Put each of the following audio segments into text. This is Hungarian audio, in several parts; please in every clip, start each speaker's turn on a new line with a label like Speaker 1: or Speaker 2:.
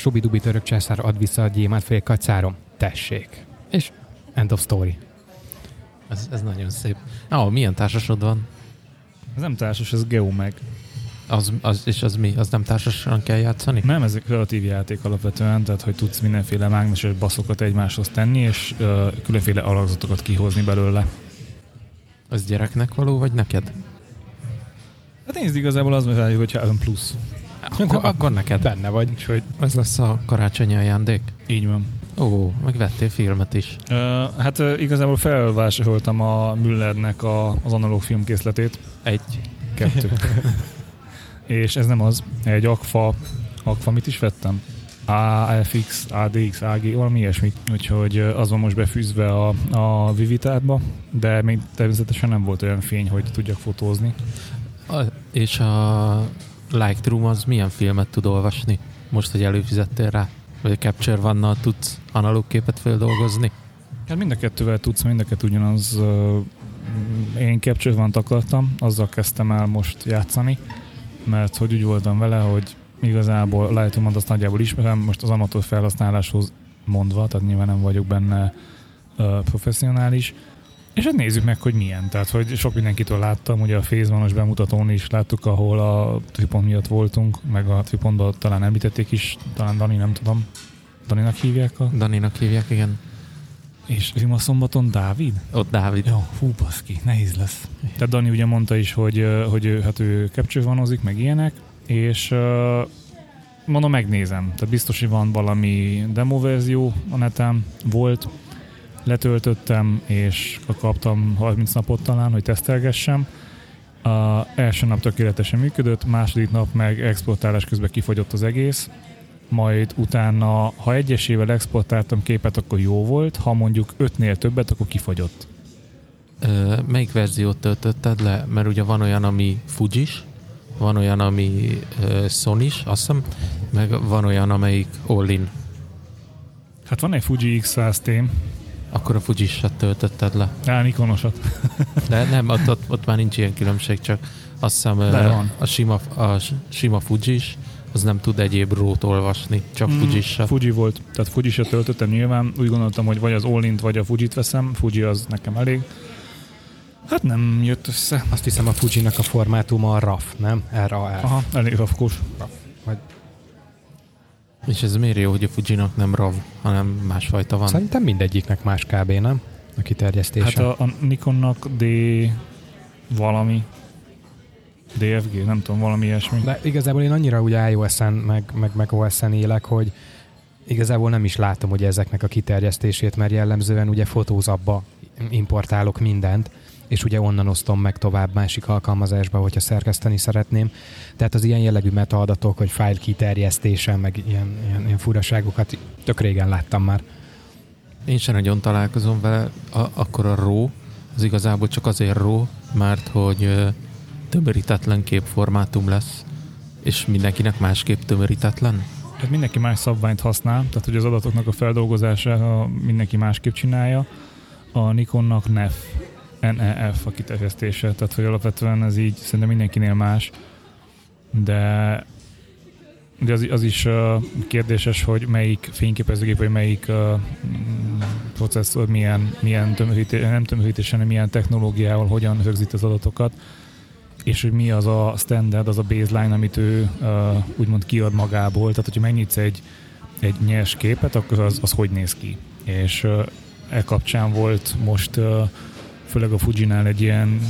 Speaker 1: Subi-dubi török császár ad vissza a gyémánt fél kacárom. Tessék. És end of story.
Speaker 2: Ez, ez nagyon szép. Ah, milyen társasod van?
Speaker 3: Ez nem társas, ez Geomeg.
Speaker 2: Az, az, és az mi? Az nem társasan kell játszani?
Speaker 3: Nem, ez egy kreatív játék alapvetően, tehát hogy tudsz mindenféle mágneses baszokat egymáshoz tenni, és ö, különféle alakzatokat kihozni belőle.
Speaker 2: Az gyereknek való, vagy neked?
Speaker 3: Hát nézd, igazából az hogy hogyha ön plusz.
Speaker 2: Akkor, akkor neked.
Speaker 1: Benne vagy.
Speaker 3: Úgyhogy
Speaker 2: Ez lesz a karácsonyi ajándék?
Speaker 3: így van.
Speaker 2: Ó, meg vettél filmet is.
Speaker 3: Ö, hát igazából felvásároltam a Müllernek a, az analóg filmkészletét.
Speaker 2: Egy.
Speaker 3: Kettő. és ez nem az. Egy Agfa, Agfa mit is vettem? AFX, ADX, AG, valami ilyesmi. Úgyhogy az van most befűzve a, a Vivitárba, de még természetesen nem volt olyan fény, hogy tudjak fotózni.
Speaker 2: A, és a Lightroom az milyen filmet tud olvasni? Most, hogy előfizettél rá? Vagy a Capture one tudsz analóg képet feldolgozni?
Speaker 3: Hát mind a kettővel tudsz, mind a kettő ugyanaz. ö, Én Capture van akartam, azzal kezdtem el most játszani, mert hogy úgy voltam vele, hogy igazából lightroom azt nagyjából ismerem, most az amatőr felhasználáshoz mondva, tehát nyilván nem vagyok benne ö, professzionális. És hát nézzük meg, hogy milyen. Tehát, hogy sok mindenkitől láttam, ugye a Fézvanos bemutatón is láttuk, ahol a tripont miatt voltunk, meg a tripontban talán említették is, talán Dani, nem tudom. Daninak hívják a...
Speaker 2: Daninak hívják, igen.
Speaker 3: És Rima szombaton Dávid?
Speaker 2: Ott Dávid.
Speaker 3: Jó, hú, baszki, nehéz lesz. Tehát Dani ugye mondta is, hogy, hogy hát ő capture vanozik, meg ilyenek, és mondom, megnézem. Tehát biztos, hogy van valami demo verzió a neten, volt, letöltöttem, és kaptam 30 napot talán, hogy tesztelgessem. A első nap tökéletesen működött, második nap meg exportálás közben kifogyott az egész, majd utána, ha egyesével exportáltam képet, akkor jó volt, ha mondjuk ötnél többet, akkor kifogyott.
Speaker 2: Ö, melyik verziót töltötted le? Mert ugye van olyan, ami Fujis, van olyan, ami uh, sony azt hiszem, meg van olyan, amelyik all-in.
Speaker 3: Hát van egy Fuji X100T,
Speaker 2: Akkor a Fujis-et töltötted le.
Speaker 3: á, Nikonosat.
Speaker 2: De nem, ott, ott, ott már nincs ilyen különbség, csak azt hiszem
Speaker 3: De van.
Speaker 2: a sima, a sima Fujis, az nem tud egyéb rót olvasni, csak mm, fujis
Speaker 3: Fuji volt, tehát fuji se töltöttem nyilván. Úgy gondoltam, hogy vagy az all vagy a Fujit veszem. Fuji az nekem elég. Hát nem jött össze.
Speaker 1: Azt hiszem a Fuji-nak a formátuma a RAF, nem? R-A-F.
Speaker 3: Aha, elég rafkós.
Speaker 2: És ez miért jó, hogy a Fujinak nem RAV, hanem másfajta van?
Speaker 1: Szerintem mindegyiknek más kb, nem? A kiterjesztése.
Speaker 3: Hát a, a Nikonnak D valami DFG, nem tudom, valami ilyesmi.
Speaker 1: De igazából én annyira úgy iOS-en, meg, meg, meg OS-en élek, hogy igazából nem is látom ugye ezeknek a kiterjesztését, mert jellemzően ugye fotózabba importálok mindent, és ugye onnan osztom meg tovább másik alkalmazásba, hogyha szerkeszteni szeretném. Tehát az ilyen jellegű metaadatok, hogy file kiterjesztése, meg ilyen, ilyen, ilyen furaságokat tök régen láttam már.
Speaker 2: Én sem nagyon találkozom vele, a, akkor a RAW az igazából csak azért RAW, mert hogy tömörítetlen képformátum lesz, és mindenkinek másképp tömörítetlen.
Speaker 3: Hát mindenki más szabványt használ, tehát hogy az adatoknak a feldolgozása mindenki másképp csinálja. A Nikonnak NEF, NEF a kiterjesztése, tehát hogy alapvetően ez így szerintem mindenkinél más, de de az, az is uh, kérdéses, hogy melyik fényképezőgép, vagy melyik uh, processzor, milyen, milyen tömörítés, nem tömörítés, hanem milyen technológiával, hogyan rögzít az adatokat, és hogy mi az a standard, az a baseline, amit ő uh, úgymond kiad magából. Tehát, hogyha megnyitsz egy, egy nyers képet, akkor az, az hogy néz ki. És uh, e kapcsán volt most uh, főleg a Fujinál egy ilyen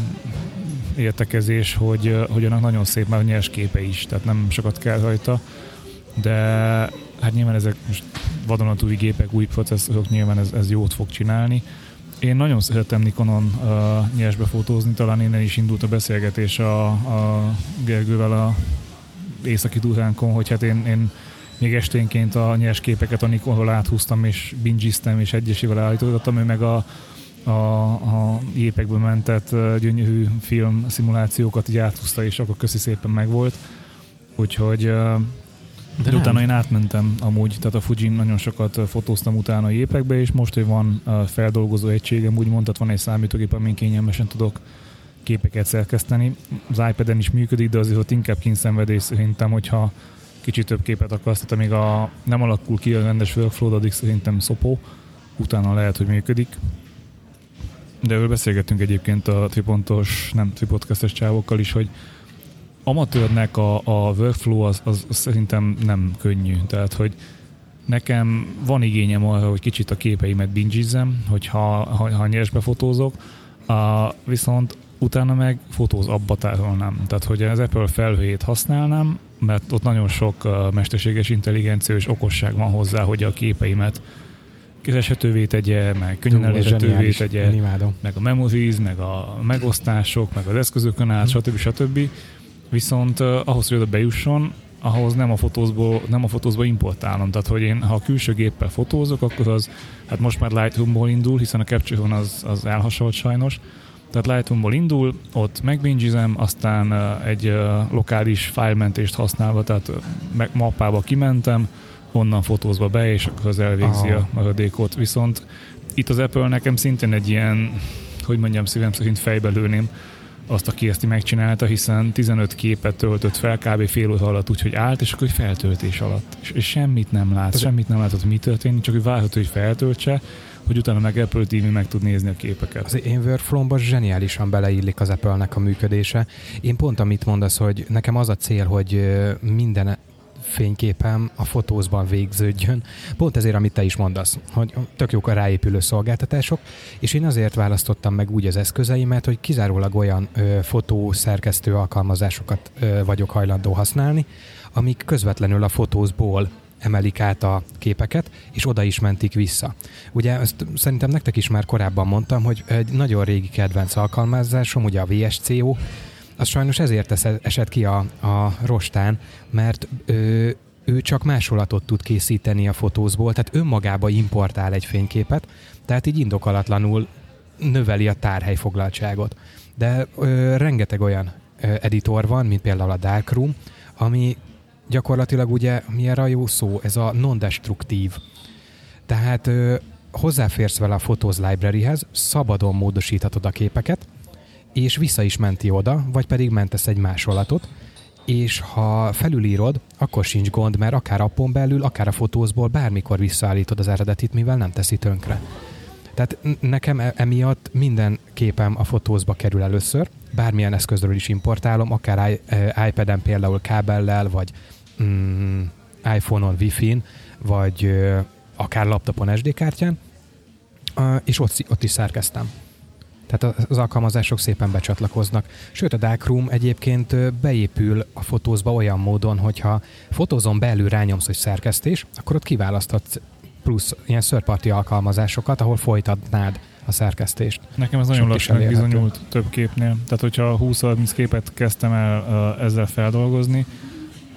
Speaker 3: értekezés, hogy, hogy annak nagyon szép már nyers képe is, tehát nem sokat kell rajta, de hát nyilván ezek most vadonatúj gépek, új processzorok, nyilván ez, ez jót fog csinálni. Én nagyon szeretem Nikonon uh, nyersbe fotózni, talán innen is indult a beszélgetés a, a Gergővel a északi túránkon, hogy hát én, én még esténként a nyers képeket a Nikonról áthúztam, és bingiztem, és egyesével állítottam, ő meg a, a, a gépekből mentett gyönyörű film szimulációkat így áthúzta, és akkor köszi szépen megvolt. Úgyhogy de, de utána én átmentem amúgy, tehát a Fujin nagyon sokat fotóztam utána a gépekbe, és most, hogy van feldolgozó egységem, úgy mondtad, van egy számítógép, amin kényelmesen tudok képeket szerkeszteni. Az iPad-en is működik, de azért ott inkább kínszenvedés szerintem, hogyha kicsit több képet akarsz, tehát amíg a, nem alakul ki a rendes workflow, addig szerintem szopó, utána lehet, hogy működik. De erről beszélgettünk egyébként a tripontos, nem tripodcastes csávokkal is, hogy amatőrnek a, a workflow az, az, az szerintem nem könnyű. Tehát, hogy nekem van igényem arra, hogy kicsit a képeimet bingizzem, hogyha ha, ha nyersbe fotózok, a, viszont utána meg fotóz abba tárolnám. Tehát, hogy az Apple felhőjét használnám, mert ott nagyon sok mesterséges intelligencia és okosság van hozzá, hogy a képeimet kereshetővé tegye, meg könnyen elérhetővé tegye, meg a memories, meg a megosztások, meg az eszközökön át, stb. stb. Viszont uh, ahhoz, hogy oda bejusson, ahhoz nem a fotózból, nem a fotózból importálom. Tehát, hogy én ha a külső géppel fotózok, akkor az, hát most már Lightroom-ból indul, hiszen a Capture One az, az elhasolt sajnos, tehát Lightroom-ból indul, ott megbingizem, aztán egy lokális fájlmentést használva, tehát mappába kimentem, onnan fotózva be, és akkor az elvégzi Aha. a maradékot. Viszont itt az Apple nekem szintén egy ilyen, hogy mondjam, szívem szerint fejbe lőném azt, aki ezt megcsinálta, hiszen 15 képet töltött fel kb. fél óra alatt, úgyhogy állt, és akkor egy feltöltés alatt. És, és semmit nem lát, Ez semmit nem látott, mi történik, csak hogy várható, hogy feltöltse, hogy utána meg Apple TV meg tud nézni a képeket.
Speaker 1: Az én workflow zseniálisan beleillik az Apple-nek a működése. Én pont amit mondasz, hogy nekem az a cél, hogy minden fényképem a fotózban végződjön. Pont ezért, amit te is mondasz, hogy tök jók a ráépülő szolgáltatások, és én azért választottam meg úgy az eszközeimet, hogy kizárólag olyan ö, fotószerkesztő alkalmazásokat ö, vagyok hajlandó használni, amik közvetlenül a fotózból emelik át a képeket, és oda is mentik vissza. Ugye ezt szerintem nektek is már korábban mondtam, hogy egy nagyon régi kedvenc alkalmazásom, ugye a VSCO, az sajnos ezért esett ki a, a rostán, mert ő, ő csak másolatot tud készíteni a fotózból, tehát önmagába importál egy fényképet, tehát így indokolatlanul növeli a tárhely foglaltságot. De ö, rengeteg olyan ö, editor van, mint például a Darkroom, ami gyakorlatilag ugye mi erre a jó szó? Ez a non-destruktív. Tehát ö, hozzáférsz vele a Photos Library-hez, szabadon módosíthatod a képeket, és vissza is menti oda, vagy pedig mentesz egy másolatot, és ha felülírod, akkor sincs gond, mert akár appon belül, akár a fotózból bármikor visszaállítod az eredetit, mivel nem teszi tönkre. Tehát nekem e- emiatt minden képem a fotózba kerül először, bármilyen eszközről is importálom, akár e, iPad-en például kábellel, vagy mm, iPhone-on Wi-Fi-n, vagy akár laptopon SD kártyán, és ott, ott is szerkeztem. Tehát az alkalmazások szépen becsatlakoznak. Sőt, a Darkroom egyébként beépül a fotózba olyan módon, hogyha fotózon belül rányomsz, hogy szerkesztés, akkor ott kiválaszthat plusz ilyen szörparti alkalmazásokat, ahol folytatnád a szerkesztést.
Speaker 3: Nekem ez nagyon lassan bizonyult több képnél. Tehát, hogyha 20-30 képet kezdtem el uh, ezzel feldolgozni,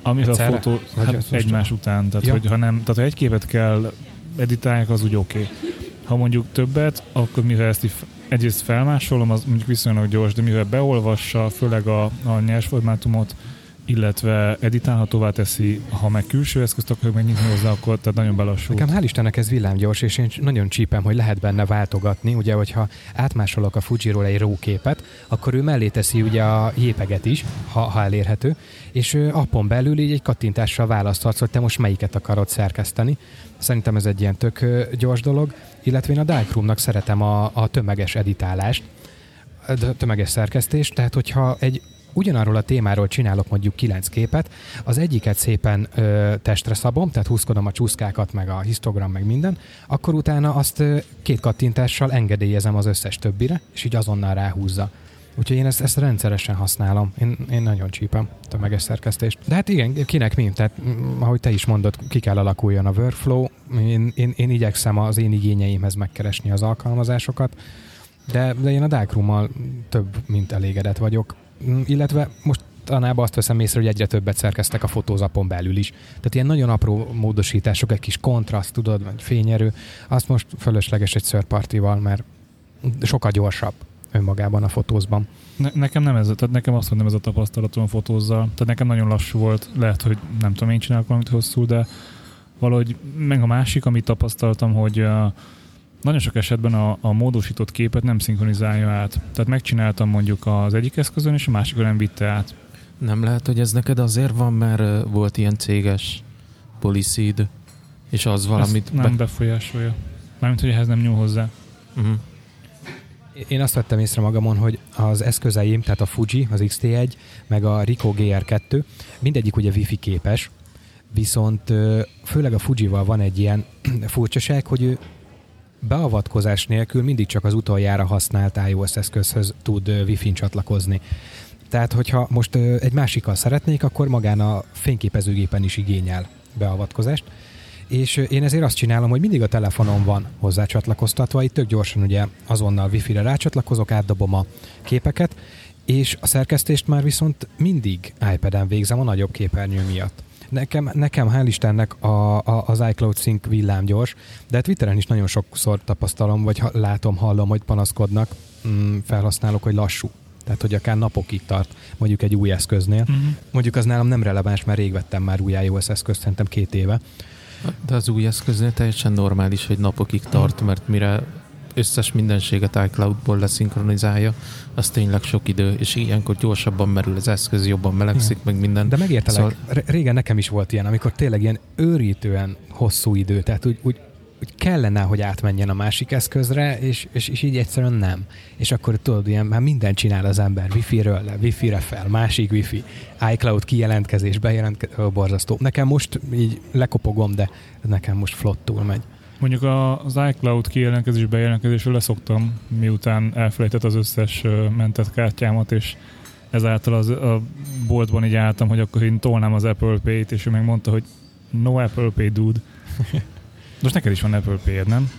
Speaker 3: amit a fotó hát egymás után. Tehát, ja. hogy ha nem, tehát ha egy képet kell editálják, az úgy oké. Okay. Ha mondjuk többet, akkor mivel ezt egyrészt felmásolom, az mondjuk viszonylag gyors, de mivel beolvassa, főleg a, a nyers formátumot, illetve editálhatóvá teszi, ha meg külső eszközt akarok megnyitni hozzá, akkor tehát nagyon belassul.
Speaker 1: Nekem hál' Istennek ez villámgyors, és én nagyon csípem, hogy lehet benne váltogatni. Ugye, hogyha átmásolok a Fujiról egy róképet, akkor ő mellé teszi ugye a jépeget is, ha, ha elérhető, és appon belül így egy kattintással választhatsz, hogy te most melyiket akarod szerkeszteni. Szerintem ez egy ilyen tök gyors dolog, illetve én a Darkroomnak szeretem a, a tömeges editálást, a tömeges szerkesztést, tehát hogyha egy ugyanarról a témáról csinálok mondjuk kilenc képet, az egyiket szépen ö, testre szabom, tehát húzkodom a csúszkákat, meg a histogram, meg minden, akkor utána azt ö, két kattintással engedélyezem az összes többire, és így azonnal ráhúzza. Úgyhogy én ezt, ezt rendszeresen használom. Én, én nagyon csípem tömeges szerkesztést. De hát igen, kinek mi? Tehát ahogy te is mondod, ki kell alakuljon a workflow. Én, én, én igyekszem az én igényeimhez megkeresni az alkalmazásokat, de, de én a Darkroom-mal több, mint elégedett vagyok. Mm, illetve most tanában azt veszem észre, hogy egyre többet szerkeztek a fotózapon belül is. Tehát ilyen nagyon apró módosítások, egy kis kontraszt, tudod, vagy fényerő, azt most fölösleges egy szörpartival, mert sokkal gyorsabb önmagában a fotózban.
Speaker 3: Ne, nekem nem ez, tehát nekem azt, hogy nem ez a tapasztalatom a fotózzal. Tehát nekem nagyon lassú volt, lehet, hogy nem tudom, én csinálok valamit hosszú, de valahogy meg a másik, amit tapasztaltam, hogy uh, nagyon sok esetben a, a módosított képet nem szinkronizálja át. Tehát megcsináltam mondjuk az egyik eszközön, és a másikon nem vitte át.
Speaker 2: Nem lehet, hogy ez neked azért van, mert volt ilyen céges policid, és az valamit...
Speaker 3: Ezt nem befolyásolja. Mármint, hogy ehhez nem nyúl hozzá.
Speaker 2: Uh-huh.
Speaker 1: Én azt vettem észre magamon, hogy az eszközeim, tehát a Fuji, az X-T1, meg a Ricoh GR2, mindegyik ugye wifi képes, viszont főleg a Fujival van egy ilyen furcsaság, hogy ő beavatkozás nélkül mindig csak az utoljára használt iOS eszközhöz tud Wi-Fi-n csatlakozni. Tehát, hogyha most egy másikkal szeretnék, akkor magán a fényképezőgépen is igényel beavatkozást. És én ezért azt csinálom, hogy mindig a telefonom van hozzá csatlakoztatva, itt tök gyorsan ugye azonnal Wi-Fi-re rácsatlakozok, átdobom a képeket, és a szerkesztést már viszont mindig iPad-en végzem a nagyobb képernyő miatt. Nekem, nekem hál' Istennek a, a, az iCloud Sync villámgyors, de Twitteren is nagyon sokszor tapasztalom, vagy ha, látom, hallom, hogy panaszkodnak mm, felhasználók, hogy lassú. Tehát, hogy akár napokig tart, mondjuk egy új eszköznél.
Speaker 3: Uh-huh.
Speaker 1: Mondjuk az nálam nem releváns, mert rég vettem már új iOS eszközt, szerintem két éve.
Speaker 2: De az új eszköznél teljesen normális, hogy napokig tart, mert mire összes mindenséget iCloud-ból leszinkronizálja, az tényleg sok idő, és ilyenkor gyorsabban merül az eszköz, jobban melegszik, meg minden.
Speaker 1: De megértelek,
Speaker 2: szóval...
Speaker 1: régen nekem is volt ilyen, amikor tényleg ilyen őrítően hosszú idő, tehát úgy, úgy, úgy kellene, hogy átmenjen a másik eszközre, és, és, és így egyszerűen nem. És akkor tudod, ilyen már mindent csinál az ember, wifi-ről le, wifi-re fel, másik wifi, iCloud kijelentkezés, bejelentkezés, ó, borzasztó. Nekem most így lekopogom, de nekem most flottul megy.
Speaker 3: Mondjuk az iCloud kijelentkezés bejelentkezésről leszoktam, miután elfelejtett az összes mentett kártyámat, és ezáltal az, a boltban így álltam, hogy akkor én tolnám az Apple Pay-t, és ő megmondta, hogy no Apple Pay, dude. Most neked is van Apple Pay-ed, nem?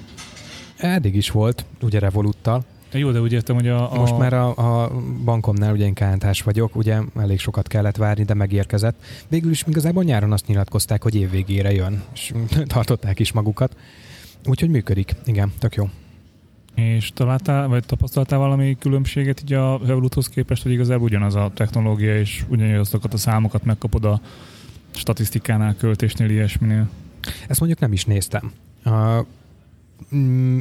Speaker 1: Eddig is volt, ugye Revoluttal.
Speaker 3: Jó, de úgy értem, hogy a... a
Speaker 1: Most már a, a bankomnál ugye én KNT-s vagyok, ugye elég sokat kellett várni, de megérkezett. Végül is igazából nyáron azt nyilatkozták, hogy év végére jön, és tartották is magukat. Úgyhogy működik, igen, tök jó.
Speaker 3: És találtál, vagy tapasztaltál valami különbséget így a Revoluthoz képest, hogy igazából ugyanaz a technológia, és ugyanazokat a számokat megkapod a statisztikánál, költésnél, ilyesminél?
Speaker 1: Ezt mondjuk nem is néztem. Uh, mm,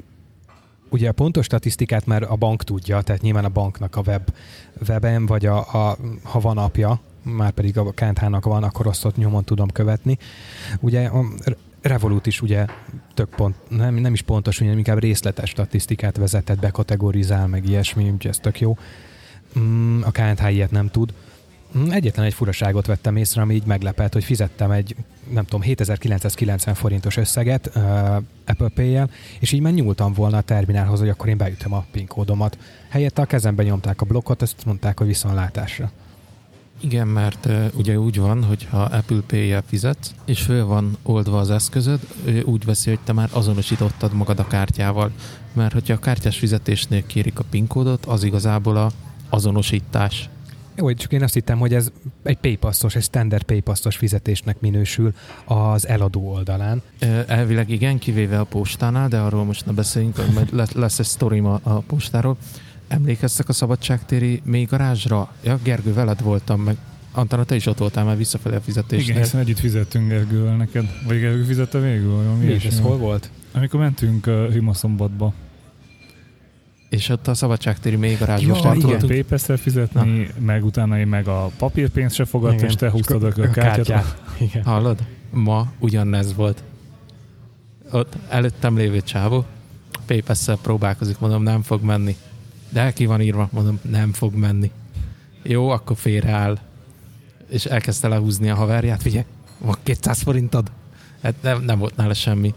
Speaker 1: ugye a pontos statisztikát már a bank tudja, tehát nyilván a banknak a web, weben, vagy a, a, ha van apja, már pedig a KNH-nak van, akkor azt ott nyomon tudom követni. Ugye a Revolut is ugye tök pont, nem, nem is pontos, hanem inkább részletes statisztikát vezetett be, kategorizál, meg ilyesmi, úgyhogy ez tök jó. Mm, a KNH ilyet nem tud. Mm, Egyetlen egy furaságot vettem észre, ami így meglepett, hogy fizettem egy, nem tudom, 7990 forintos összeget uh, Apple Pay-jel, és így már nyúltam volna a terminálhoz, hogy akkor én beütöm a PIN kódomat. Helyette a kezembe nyomták a blokkot, ezt mondták, hogy viszontlátásra.
Speaker 2: Igen, mert uh, ugye úgy van, hogy ha Apple Pay-jel fizetsz, és föl van oldva az eszközöd, úgy veszi, hogy te már azonosítottad magad a kártyával. Mert hogyha a kártyás fizetésnél kérik a PIN kódot, az igazából a azonosítás.
Speaker 1: Jó, csak én azt hittem, hogy ez egy paypassos, egy standard paypassos fizetésnek minősül az eladó oldalán.
Speaker 2: Elvileg igen, kivéve a postánál, de arról most ne beszéljünk, hogy majd lesz, egy sztorim a, a postáról. Emlékeztek a szabadságtéri mély garázsra? Ja, Gergő, veled voltam, meg Antana, te is ott voltál már visszafelé a fizetésnél.
Speaker 3: Igen, hiszen együtt fizettünk Gergővel neked. Vagy Gergő fizette végül? Vagy valami
Speaker 1: Mi
Speaker 3: ilyesmi
Speaker 1: ez hol volt?
Speaker 3: Amikor mentünk uh, Rimaszombatba.
Speaker 2: És ott a szabadságtéri mély garázsba
Speaker 1: Ja,
Speaker 3: Most nem
Speaker 1: igen.
Speaker 3: tudod PayPass-szel fizetni, meg utána én meg a papírpénzt se fogadta,
Speaker 1: Igen.
Speaker 3: és te húztad a kártyát.
Speaker 1: Igen.
Speaker 2: Hallod? Ma ugyanez volt. Ott előttem lévő csávó, paypass próbálkozik, mondom, nem fog menni. De ki van írva, mondom, nem fog menni. Jó, akkor félreáll. És elkezdte lehúzni a haverját, figyelj, van 200 forintod? Hát nem, nem volt nála semmi.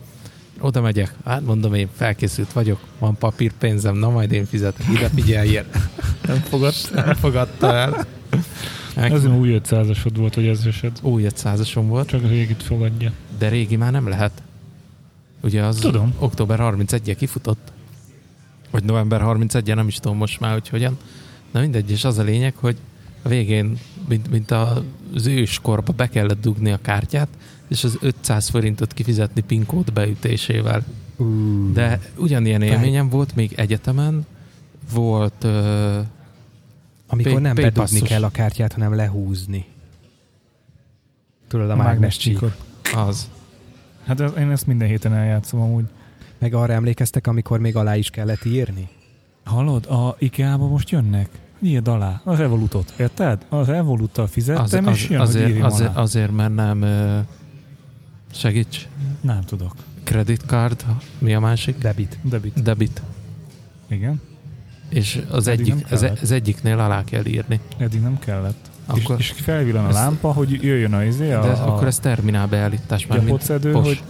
Speaker 2: Oda megyek, hát mondom én, felkészült vagyok, van papírpénzem, na majd én fizetek, ide figyeljél. Nem, fogad, nem fogadta el.
Speaker 3: Ez nem új 500-asod volt, hogy ez esett.
Speaker 2: Új 500-asom volt.
Speaker 3: Csak a régit fogadja.
Speaker 2: De régi már nem lehet. Ugye az
Speaker 3: Tudom.
Speaker 2: október 31-e kifutott. Vagy november 31-e, nem is tudom most már, hogy hogyan. Na mindegy, és az a lényeg, hogy a végén, mint, mint az őskorba be kellett dugni a kártyát, és az 500 forintot kifizetni PIN kód beütésével.
Speaker 1: Uh,
Speaker 2: De ugyanilyen élményem volt még egyetemen, volt ö,
Speaker 1: amikor
Speaker 2: pay-
Speaker 1: nem
Speaker 2: pay
Speaker 1: bedugni
Speaker 2: passos.
Speaker 1: kell a kártyát, hanem lehúzni. Tudod, a,
Speaker 3: A
Speaker 1: mágnes csík.
Speaker 3: mágnescsíkot.
Speaker 2: az.
Speaker 3: Hát ez- én ezt minden héten eljátszom amúgy.
Speaker 1: Meg arra emlékeztek, amikor még alá is kellett írni?
Speaker 3: Hallod, a IKEA-ba most jönnek? Írd alá a Revolutot, érted? A Revoluttal fizettem,
Speaker 2: Az,
Speaker 3: és
Speaker 2: az,
Speaker 3: jön, hogy
Speaker 2: azért,
Speaker 3: írjam
Speaker 2: azért,
Speaker 3: alá.
Speaker 2: azért, mert nem segíts,
Speaker 3: Nem tudok.
Speaker 2: credit card, mi a másik?
Speaker 1: Debit.
Speaker 3: Debit.
Speaker 2: Debit.
Speaker 3: Igen.
Speaker 2: És az,
Speaker 3: Eddig
Speaker 2: egyik, az,
Speaker 3: kellett.
Speaker 2: az egyiknél alá kell írni.
Speaker 3: Eddig nem kellett.
Speaker 2: Akkor,
Speaker 3: és, és felvillan a lámpa, hogy jöjjön a izé, a,
Speaker 2: de ez,
Speaker 3: a,
Speaker 2: akkor ez terminál beállítás már, mint
Speaker 3: pocedő,
Speaker 2: pos.
Speaker 3: hogy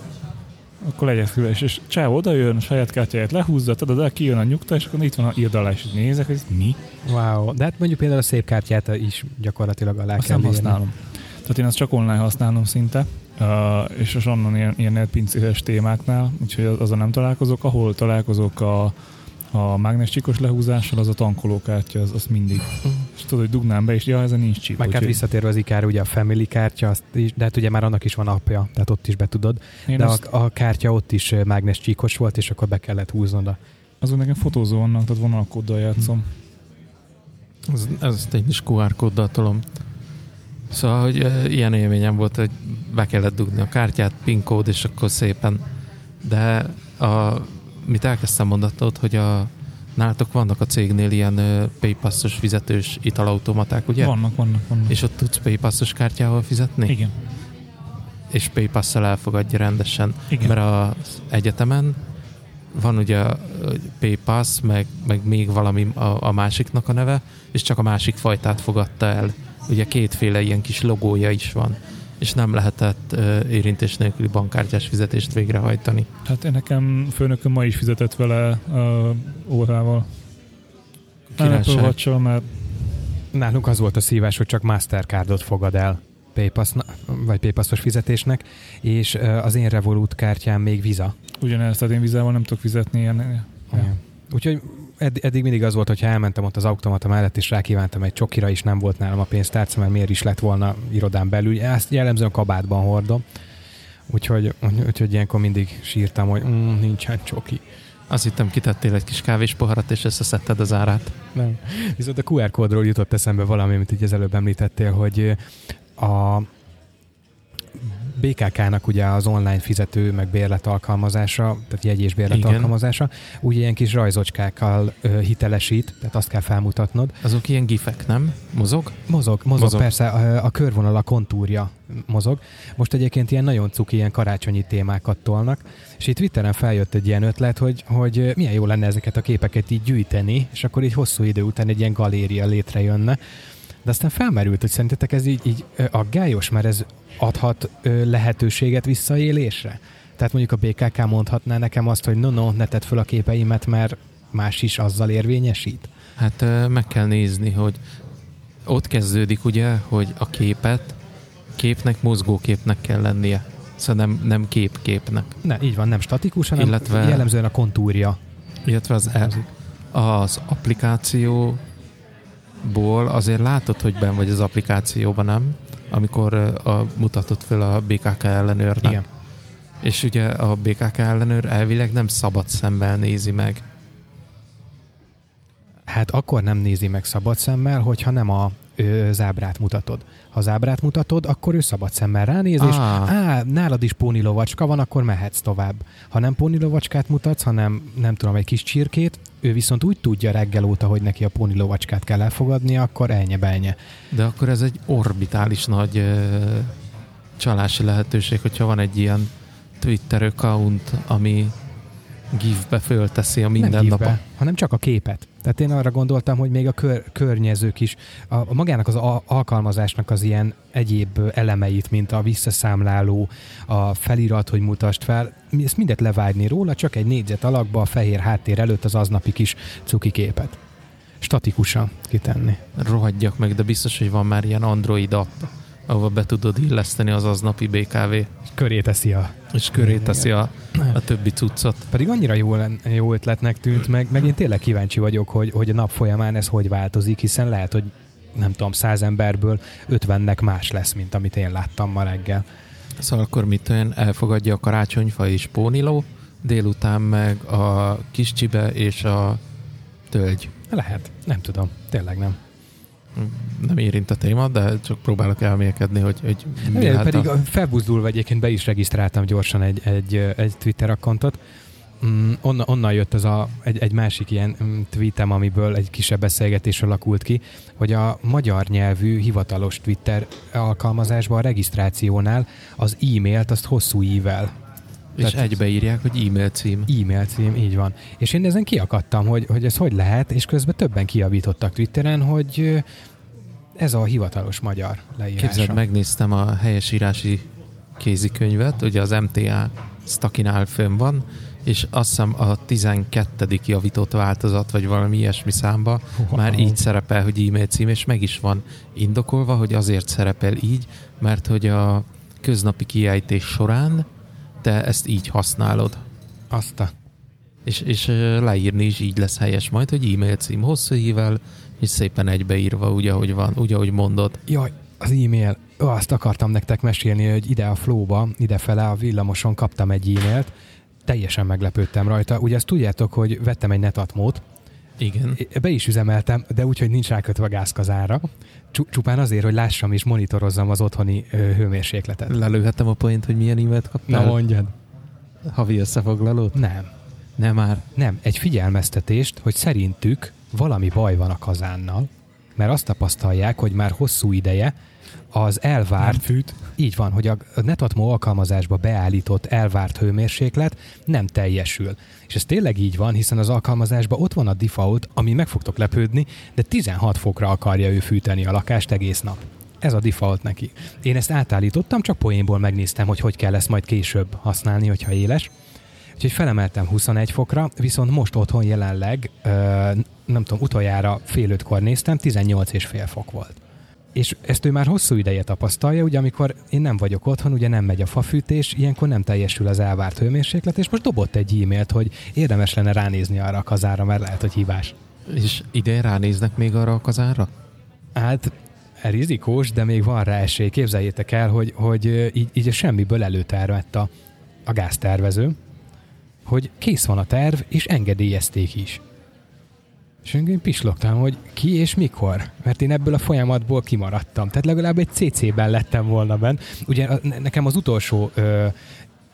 Speaker 3: akkor legyen füles, és csáv oda jön, a saját kártyáját lehúzza, tudod, de kijön a nyugta, és akkor itt van a írd alá, és nézek, hogy ez mi?
Speaker 1: Wow. De hát mondjuk például a szép kártyát is gyakorlatilag alá
Speaker 3: Azt
Speaker 1: kell
Speaker 3: nem használom. Tehát én azt csak online használom szinte, uh, és az onnan ilyen, ilyen netpincéres témáknál, úgyhogy az- azzal nem találkozok. Ahol találkozok a, a mágnescsikos lehúzással, az a tankolókártya, az, az mindig. És tudod, hogy dugnám be, és ja, ezen nincs csíp.
Speaker 1: Meg hát visszatérve az ikára, ugye a Family kártya, azt is, de hát ugye már annak is van appja, tehát ott is be tudod.
Speaker 3: én
Speaker 1: De
Speaker 3: azt,
Speaker 1: a, a kártya ott is mágnes csíkos volt, és akkor be kellett húznod a...
Speaker 3: azon nekem fotózó vannak, tehát vonalkóddal játszom.
Speaker 2: Ez, ez én is QR kóddal tolom. Szóval, hogy e, ilyen élményem volt, hogy be kellett dugni a kártyát, PIN kód, és akkor szépen. De a, mit elkezdtem mondatod, hogy a nálatok vannak a cégnél ilyen paypassos fizetős italautomaták, ugye?
Speaker 3: Vannak, vannak, vannak.
Speaker 2: És ott tudsz paypassos kártyával fizetni?
Speaker 3: Igen.
Speaker 2: És paypass elfogadja rendesen.
Speaker 3: Igen.
Speaker 2: Mert az egyetemen van ugye PayPass, meg, meg még valami a, a másiknak a neve, és csak a másik fajtát fogadta el. Ugye kétféle ilyen kis logója is van, és nem lehetett uh, érintés nélküli bankkártyás fizetést végrehajtani.
Speaker 3: Hát én nekem főnököm ma is fizetett vele órával. Apple watch mert
Speaker 1: Nálunk az volt a szívás, hogy csak Mastercardot fogad el PayPass, vagy PayPassos fizetésnek, és ö, az én Revolut kártyám még Visa.
Speaker 3: ugyanezt, tehát én vizával nem tudok fizetni ilyen. Ja.
Speaker 1: Úgyhogy edd- eddig mindig az volt, hogy ha elmentem ott az automata mellett, és rákívántam egy csokira, is nem volt nálam a pénztárca, mert miért is lett volna irodán belül. Ezt jellemzően kabátban hordom. Úgyhogy, úgyhogy ilyenkor mindig sírtam, hogy mm, nincsen csoki.
Speaker 2: Azt hittem, kitettél egy kis kávés poharat, és összeszedted az árát.
Speaker 1: Nem. Viszont a QR kódról jutott eszembe valami, amit ugye az előbb említettél, hogy a BKK-nak ugye az online fizető, meg bérlet alkalmazása, tehát jegy és bérlet
Speaker 2: Igen.
Speaker 1: alkalmazása, úgy ilyen kis rajzocskákkal ö, hitelesít, tehát azt kell felmutatnod.
Speaker 2: Azok ilyen gifek, nem? Mozog?
Speaker 1: Mozog, mozog,
Speaker 2: Mozog.
Speaker 1: persze, a, a körvonal, a kontúrja mozog. Most egyébként ilyen nagyon cuki, ilyen karácsonyi témákat tolnak, és itt Twitteren feljött egy ilyen ötlet, hogy, hogy milyen jó lenne ezeket a képeket így gyűjteni, és akkor így hosszú idő után egy ilyen galéria létrejönne. De aztán felmerült, hogy szerintetek ez így, így aggályos, mert ez adhat lehetőséget visszaélésre? Tehát mondjuk a BKK mondhatná nekem azt, hogy no, no, ne tedd föl a képeimet, mert más is azzal érvényesít.
Speaker 2: Hát meg kell nézni, hogy ott kezdődik ugye, hogy a képet képnek mozgóképnek kell lennie. Szóval nem, nem kép-képnek.
Speaker 1: Ne, így van, nem statikus, hanem
Speaker 2: Illetve-
Speaker 1: jellemzően a kontúrja.
Speaker 2: Illetve az, e, az applikációból azért látod, hogy ben vagy az applikációban, nem? Amikor a, mutatott föl a BKK ellenőrnek.
Speaker 1: Igen.
Speaker 2: És ugye a BKK ellenőr elvileg nem szabad szemmel nézi meg.
Speaker 1: Hát akkor nem nézi meg szabad szemmel, hogyha nem a ö, zábrát mutatod. Ha zábrát mutatod, akkor ő szabad szemmel ránéz, és
Speaker 2: Ah.
Speaker 1: á, nálad is pónilovacska van, akkor mehetsz tovább. Ha nem pónilovacskát mutatsz, hanem nem tudom, egy kis csirkét, ő viszont úgy tudja reggel óta, hogy neki a pónilovacskát kell elfogadnia, akkor elnye belnye.
Speaker 2: De akkor ez egy orbitális nagy ö, csalási lehetőség, hogyha van egy ilyen Twitter account, ami gifbe fölteszi a
Speaker 1: nem
Speaker 2: minden nap.
Speaker 1: gifbe, hanem csak a képet. Tehát én arra gondoltam, hogy még a kör, környezők is, a, a magának az a, alkalmazásnak az ilyen egyéb elemeit, mint a visszaszámláló, a felirat, hogy mutasd fel, ezt mindet levágni róla, csak egy négyzet alakba a fehér háttér előtt az aznapi kis cuki képet. Statikusan kitenni.
Speaker 2: Rohadjak meg, de biztos, hogy van már ilyen Android app, ahova be tudod illeszteni az aznapi BKV,
Speaker 1: Köré teszi a...
Speaker 2: és köré teszi a, a többi cuccot.
Speaker 1: Pedig annyira jó, jó ötletnek tűnt, meg, meg én tényleg kíváncsi vagyok, hogy, hogy a nap folyamán ez hogy változik, hiszen lehet, hogy nem tudom, száz emberből ötvennek más lesz, mint amit én láttam ma reggel.
Speaker 2: Szóval akkor mit olyan elfogadja a karácsonyfa és póniló, délután meg a kis csibe és a tölgy.
Speaker 1: Lehet, nem tudom, tényleg nem.
Speaker 2: Nem érint a téma, de csak próbálok elmélkedni, hogy, hogy mi lehet
Speaker 1: pedig
Speaker 2: a...
Speaker 1: felbuzdulva egyébként be is regisztráltam gyorsan egy, egy, egy Twitter akkontot, mm, onnan, onnan jött az a, egy, egy másik ilyen mm, tweetem, amiből egy kisebb beszélgetés alakult ki, hogy a magyar nyelvű hivatalos Twitter alkalmazásban a regisztrációnál az e-mailt azt hosszú ível
Speaker 2: és Tehát egybeírják, hogy e-mail cím.
Speaker 1: E-mail cím, így van. És én ezen kiakadtam, hogy, hogy ez hogy lehet, és közben többen kiavítottak Twitteren, hogy ez a hivatalos magyar leírása.
Speaker 2: Képzeld, megnéztem a helyesírási kézikönyvet, ugye az MTA Stakinál fönn van, és azt hiszem a 12. javított változat, vagy valami ilyesmi számba wow. már így szerepel, hogy e-mail cím, és meg is van indokolva, hogy azért szerepel így, mert hogy a köznapi kiejtés során te ezt így használod.
Speaker 1: Azt a...
Speaker 2: És, és leírni is így lesz helyes majd, hogy e-mail cím hosszú hível, és szépen egybeírva, úgy, ahogy van, úgy, ahogy mondod.
Speaker 1: Jaj, az e-mail. Ó, azt akartam nektek mesélni, hogy ide a flóba, idefele a villamoson kaptam egy e-mailt, teljesen meglepődtem rajta. Ugye ezt tudjátok, hogy vettem egy netatmót,
Speaker 2: igen.
Speaker 1: Be is üzemeltem, de úgy, hogy nincs rákötve a gázkazára. Csupán azért, hogy lássam és monitorozzam az otthoni hőmérsékletet.
Speaker 2: Lelőhettem a point, hogy milyen e-mailt kaptál?
Speaker 1: Na mondjad.
Speaker 2: Havi összefoglalót?
Speaker 1: Nem.
Speaker 2: Nem már?
Speaker 1: Nem, egy figyelmeztetést, hogy szerintük valami baj van a kazánnal, mert azt tapasztalják, hogy már hosszú ideje az elvárt... Nem
Speaker 3: fűt.
Speaker 1: Így van, hogy a Netatmo alkalmazásba beállított elvárt hőmérséklet nem teljesül. És ez tényleg így van, hiszen az alkalmazásban ott van a default, ami meg fogtok lepődni, de 16 fokra akarja ő fűteni a lakást egész nap. Ez a default neki. Én ezt átállítottam, csak poénból megnéztem, hogy hogy kell ezt majd később használni, hogyha éles. Úgyhogy felemeltem 21 fokra, viszont most otthon jelenleg, nem tudom, utoljára fél ötkor néztem, 18 és fél fok volt és ezt ő már hosszú ideje tapasztalja, ugye amikor én nem vagyok otthon, ugye nem megy a fafűtés, ilyenkor nem teljesül az elvárt hőmérséklet, és most dobott egy e-mailt, hogy érdemes lenne ránézni arra a kazára, mert lehet, hogy hívás.
Speaker 2: És ide ránéznek még arra a kazára?
Speaker 1: Hát rizikós, de még van rá esély. Képzeljétek el, hogy, hogy így, így semmiből előtervett a, a gáztervező, hogy kész van a terv, és engedélyezték is. És én pislogtam, hogy ki és mikor, mert én ebből a folyamatból kimaradtam. Tehát legalább egy CC-ben lettem volna benne. Ugye nekem az utolsó ö,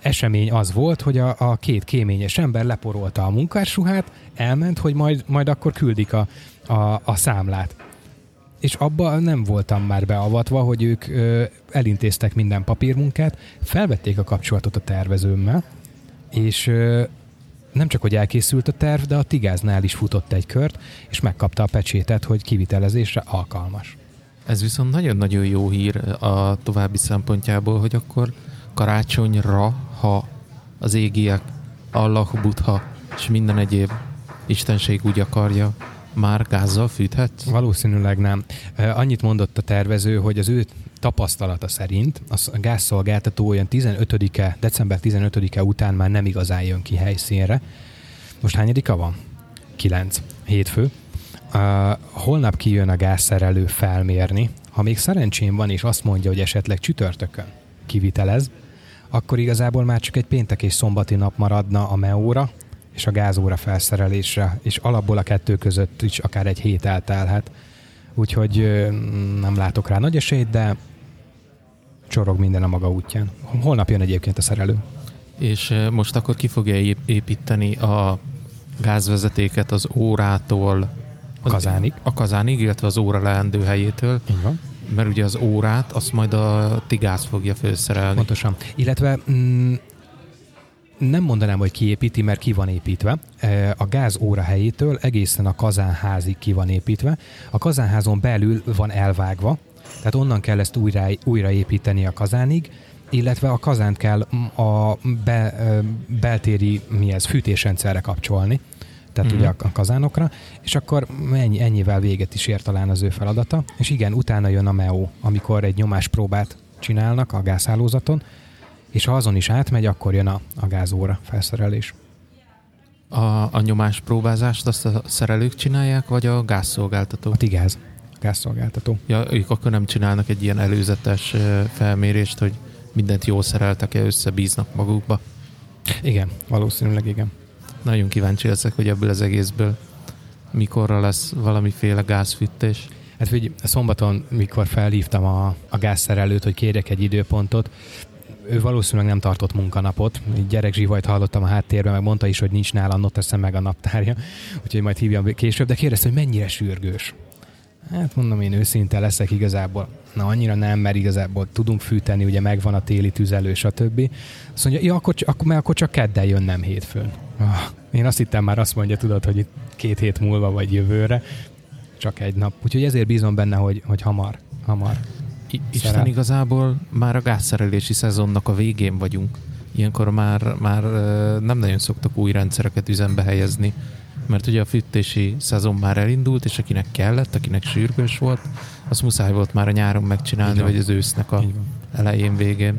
Speaker 1: esemény az volt, hogy a, a két kéményes ember leporolta a munkásruhát, elment, hogy majd, majd akkor küldik a, a, a számlát. És abba nem voltam már beavatva, hogy ők ö, elintéztek minden papírmunkát, felvették a kapcsolatot a tervezőmmel, és ö, nem csak, hogy elkészült a terv, de a Tigáznál is futott egy kört, és megkapta a pecsétet, hogy kivitelezésre alkalmas.
Speaker 2: Ez viszont nagyon-nagyon jó hír a további szempontjából, hogy akkor karácsonyra, ha az égiek, Allah, Buddha és minden egyéb istenség úgy akarja, már gázzal fűthetsz?
Speaker 1: Valószínűleg nem. Annyit mondott a tervező, hogy az ő tapasztalata szerint a gázszolgáltató olyan 15-e, december 15-e után már nem igazán jön ki helyszínre. Most hányadika van? 9. Hétfő. Uh, holnap kijön a gázszerelő felmérni. Ha még szerencsém van, és azt mondja, hogy esetleg csütörtökön kivitelez, akkor igazából már csak egy péntek és szombati nap maradna a meóra és a gázóra felszerelésre, és alapból a kettő között is akár egy hét eltelhet. Úgyhogy nem látok rá nagy esélyt, de csorog minden a maga útján. Holnap jön egyébként a szerelő.
Speaker 2: És most akkor ki fogja építeni a gázvezetéket az órától
Speaker 1: a kazánig.
Speaker 2: A kazánig, illetve az óra leendő helyétől.
Speaker 1: Így van.
Speaker 2: Mert ugye az órát, azt majd a tigáz fogja felszerelni.
Speaker 1: Pontosan. Illetve mm, nem mondanám, hogy kiépíti, mert ki van építve. A gáz óra helyétől egészen a kazánházig ki van építve. A kazánházon belül van elvágva, tehát onnan kell ezt újra, újraépíteni a kazánig, illetve a kazánt kell a be, beltéri mi ez, fűtésrendszerre kapcsolni, tehát mm-hmm. ugye a kazánokra, és akkor ennyi, ennyivel véget is ér talán az ő feladata, és igen, utána jön a MEO, amikor egy nyomáspróbát csinálnak a gázhálózaton, és ha azon is átmegy, akkor jön a, a gázóra felszerelés.
Speaker 2: A, a nyomáspróbázást azt a szerelők csinálják, vagy a gázszolgáltató?
Speaker 1: A tigáz gázszolgáltató.
Speaker 2: Ja, ők akkor nem csinálnak egy ilyen előzetes felmérést, hogy mindent jól szereltek-e, összebíznak magukba?
Speaker 1: Igen, valószínűleg igen.
Speaker 2: Nagyon kíváncsi leszek, hogy ebből az egészből mikorra lesz valamiféle gázfűtés.
Speaker 1: Hát hogy szombaton, mikor felhívtam a, a gázszerelőt, hogy kérjek egy időpontot, ő valószínűleg nem tartott munkanapot. Gyerek zsivajt hallottam a háttérben, meg mondta is, hogy nincs nála, not teszem meg a naptárja, úgyhogy majd hívjam később, de kérdezte, hogy mennyire sürgős. Hát mondom, én őszinte leszek igazából. Na, annyira nem, mert igazából tudunk fűteni, ugye megvan a téli tüzelő, stb. Azt mondja, ja, akkor, akkor, mert akkor csak keddel jön, nem hétfőn. Ah, én azt hittem már azt mondja, tudod, hogy itt két hét múlva vagy jövőre, csak egy nap. Úgyhogy ezért bízom benne, hogy, hogy hamar, hamar.
Speaker 2: I- Isten igazából már a gázszerelési szezonnak a végén vagyunk. Ilyenkor már, már nem nagyon szoktak új rendszereket üzembe helyezni, mert ugye a fűtési szezon már elindult, és akinek kellett, akinek sürgős volt, az muszáj volt már a nyáron megcsinálni, vagy az ősznek a elején, végén.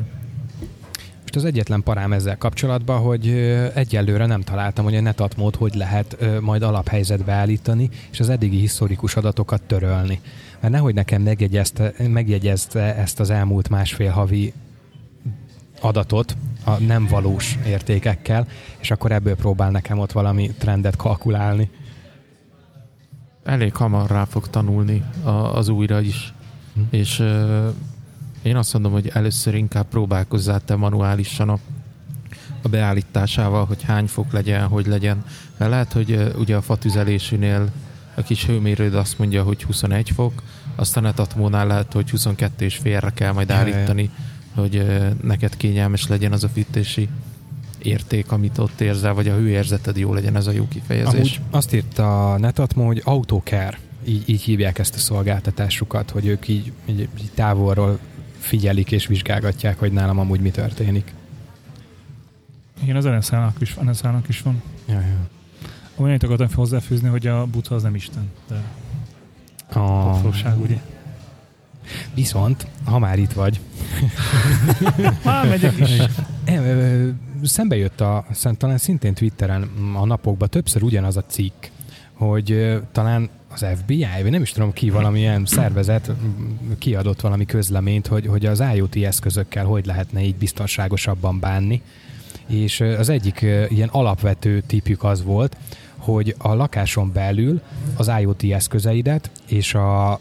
Speaker 1: Most az egyetlen parám ezzel kapcsolatban, hogy egyelőre nem találtam, hogy a netatmód hogy lehet majd alaphelyzetbe állítani, és az eddigi historikus adatokat törölni. Mert nehogy nekem megjegyezte, megjegyezte ezt az elmúlt másfél havi adatot a nem valós értékekkel, és akkor ebből próbál nekem ott valami trendet kalkulálni.
Speaker 2: Elég hamar rá fog tanulni a, az újra is. Hm. És uh, én azt mondom, hogy először inkább próbálkozzál te manuálisan a, a beállításával, hogy hány fok legyen, hogy legyen. Mert lehet, hogy uh, ugye a fatüzelésűnél a kis hőmérőd azt mondja, hogy 21 fok, aztán a Tatmónál lehet, hogy 22 és félre kell majd állítani. Jaj hogy neked kényelmes legyen az a fűtési érték, amit ott érzel, vagy a hőérzeted jó legyen, ez a jó kifejezés. Amúgy
Speaker 1: azt írta a Netatmo, hogy Autocare, így, így hívják ezt a szolgáltatásukat, hogy ők így, így, így távolról figyelik és vizsgálgatják, hogy nálam amúgy mi történik.
Speaker 3: Igen, az NSZ-nak is, NSZ is van. Ja, ja. Olyan akartam hozzáfűzni, hogy a buta az nem Isten, de a apróság, ugye?
Speaker 1: Viszont, ha már itt vagy...
Speaker 3: már megyek is.
Speaker 1: Szembe jött a, talán szintén Twitteren a napokban többször ugyanaz a cikk, hogy talán az FBI, vagy nem is tudom ki, valamilyen szervezet kiadott valami közleményt, hogy, hogy az IoT eszközökkel hogy lehetne így biztonságosabban bánni. És az egyik ilyen alapvető típjük az volt, hogy a lakáson belül az IoT eszközeidet és a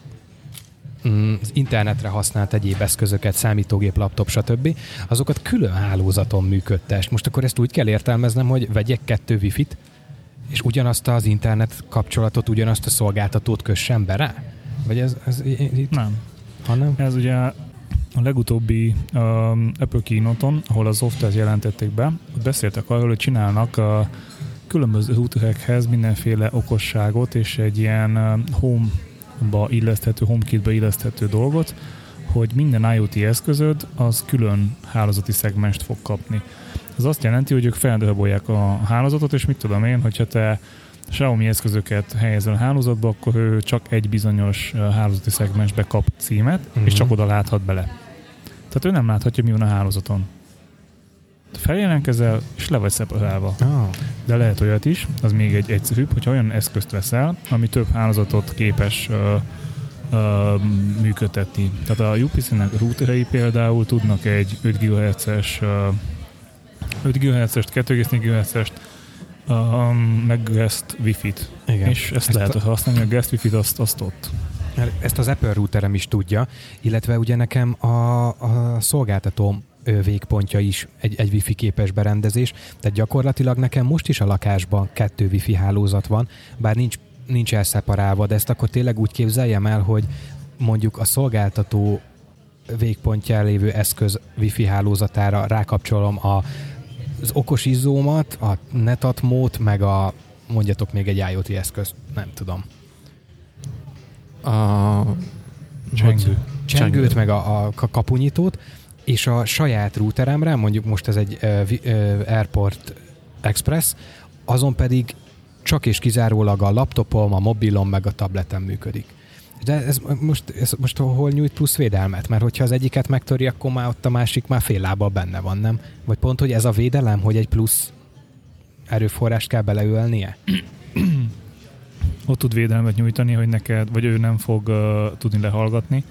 Speaker 1: az internetre használt egyéb eszközöket, számítógép, laptop, stb. azokat külön hálózaton működtest. Most akkor ezt úgy kell értelmeznem, hogy vegyek kettő wifi-t, és ugyanazt az internet kapcsolatot, ugyanazt a szolgáltatót kössem be rá? Vagy ez, ez
Speaker 3: itt? Nem. Hanem? Ez ugye a legutóbbi um, Apple keynote ahol a szoftert jelentették be, beszéltek arról, hogy csinálnak a különböző routerekhez mindenféle okosságot, és egy ilyen um, home ba illeszthető, HomeKit-be illeszthető dolgot, hogy minden IoT eszközöd az külön hálózati szegmest fog kapni. Ez azt jelenti, hogy ők feldarabolják a hálózatot, és mit tudom én, hogyha te Xiaomi eszközöket helyezel a hálózatba, akkor ő csak egy bizonyos hálózati szegmensbe kap címet, uh-huh. és csak oda láthat bele. Tehát ő nem láthatja, mi van a hálózaton feljelentkezel, és le vagy szeparálva. Oh. De lehet olyat is, az még egy egyszerűbb, hogyha olyan eszközt veszel, ami több hálózatot képes uh, uh, működtetni. Tehát a UPC-nek routerei például tudnak egy 5 GHz-es uh, 5 GHz-est, 2,4 GHz-est, um, meg guest Wi-Fi-t. Igen. És ezt, ezt lehet a... használni, a guest Wi-Fi-t azt, azt ott.
Speaker 1: Ezt az Apple routerem is tudja, illetve ugye nekem a, a szolgáltatóm végpontja is egy, egy wifi képes berendezés, tehát gyakorlatilag nekem most is a lakásban kettő wifi hálózat van, bár nincs, nincs elszeparálva, de ezt akkor tényleg úgy képzeljem el, hogy mondjuk a szolgáltató végpontján lévő eszköz wifi hálózatára rákapcsolom a, az okos izzómat, a netatmót, meg a mondjatok még egy IoT eszköz, nem tudom.
Speaker 2: A
Speaker 1: csengő. Csengőt, meg a, a kapunyitót, és a saját routeremre, mondjuk most ez egy Airport Express, azon pedig csak és kizárólag a laptopom, a mobilom, meg a tabletem működik. De ez most, ez most hol nyújt plusz védelmet? Mert hogyha az egyiket megtöri, akkor már ott a másik már fél lábbal benne van, nem? Vagy pont, hogy ez a védelem, hogy egy plusz erőforrást kell beleölnie?
Speaker 3: ott tud védelmet nyújtani, hogy neked, vagy ő nem fog uh, tudni lehallgatni,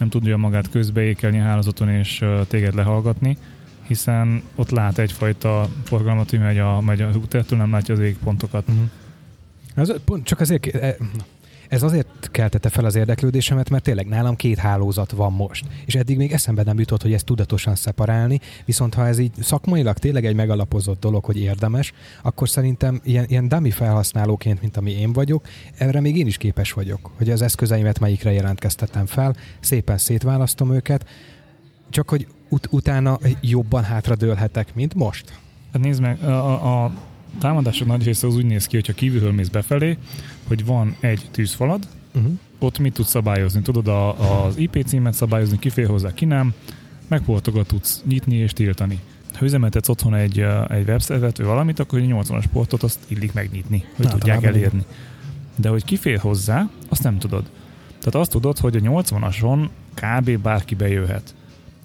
Speaker 3: nem tudja magát közbeékelni a hálózaton és téged lehallgatni, hiszen ott lát egyfajta forgalmat, hogy megy a, megy a útertől, nem látja az égpontokat. Uh-huh.
Speaker 1: Ez, pont, csak azért, e, ez azért keltette fel az érdeklődésemet, mert tényleg nálam két hálózat van most. És eddig még eszembe nem jutott, hogy ezt tudatosan szeparálni, viszont ha ez így szakmailag tényleg egy megalapozott dolog, hogy érdemes, akkor szerintem ilyen, ilyen dummy felhasználóként, mint ami én vagyok, erre még én is képes vagyok, hogy az eszközeimet melyikre jelentkeztettem fel, szépen szétválasztom őket, csak hogy ut- utána jobban hátradőlhetek, mint most.
Speaker 3: Hát nézd meg, a, a, támadások nagy része az úgy néz ki, hogyha kívülről mész befelé, hogy van egy tűzfalad, uh-huh. ott mit tudsz szabályozni? Tudod a, az IP címet szabályozni, ki fél hozzá, ki nem, megportokat tudsz nyitni és tiltani. Ha üzemeltetsz otthon egy, egy webszervet vagy valamit, akkor egy 80-as portot azt illik megnyitni, hogy Na, tudják elérni. De hogy kifér hozzá, azt nem tudod. Tehát azt tudod, hogy a 80-ason kb. bárki bejöhet.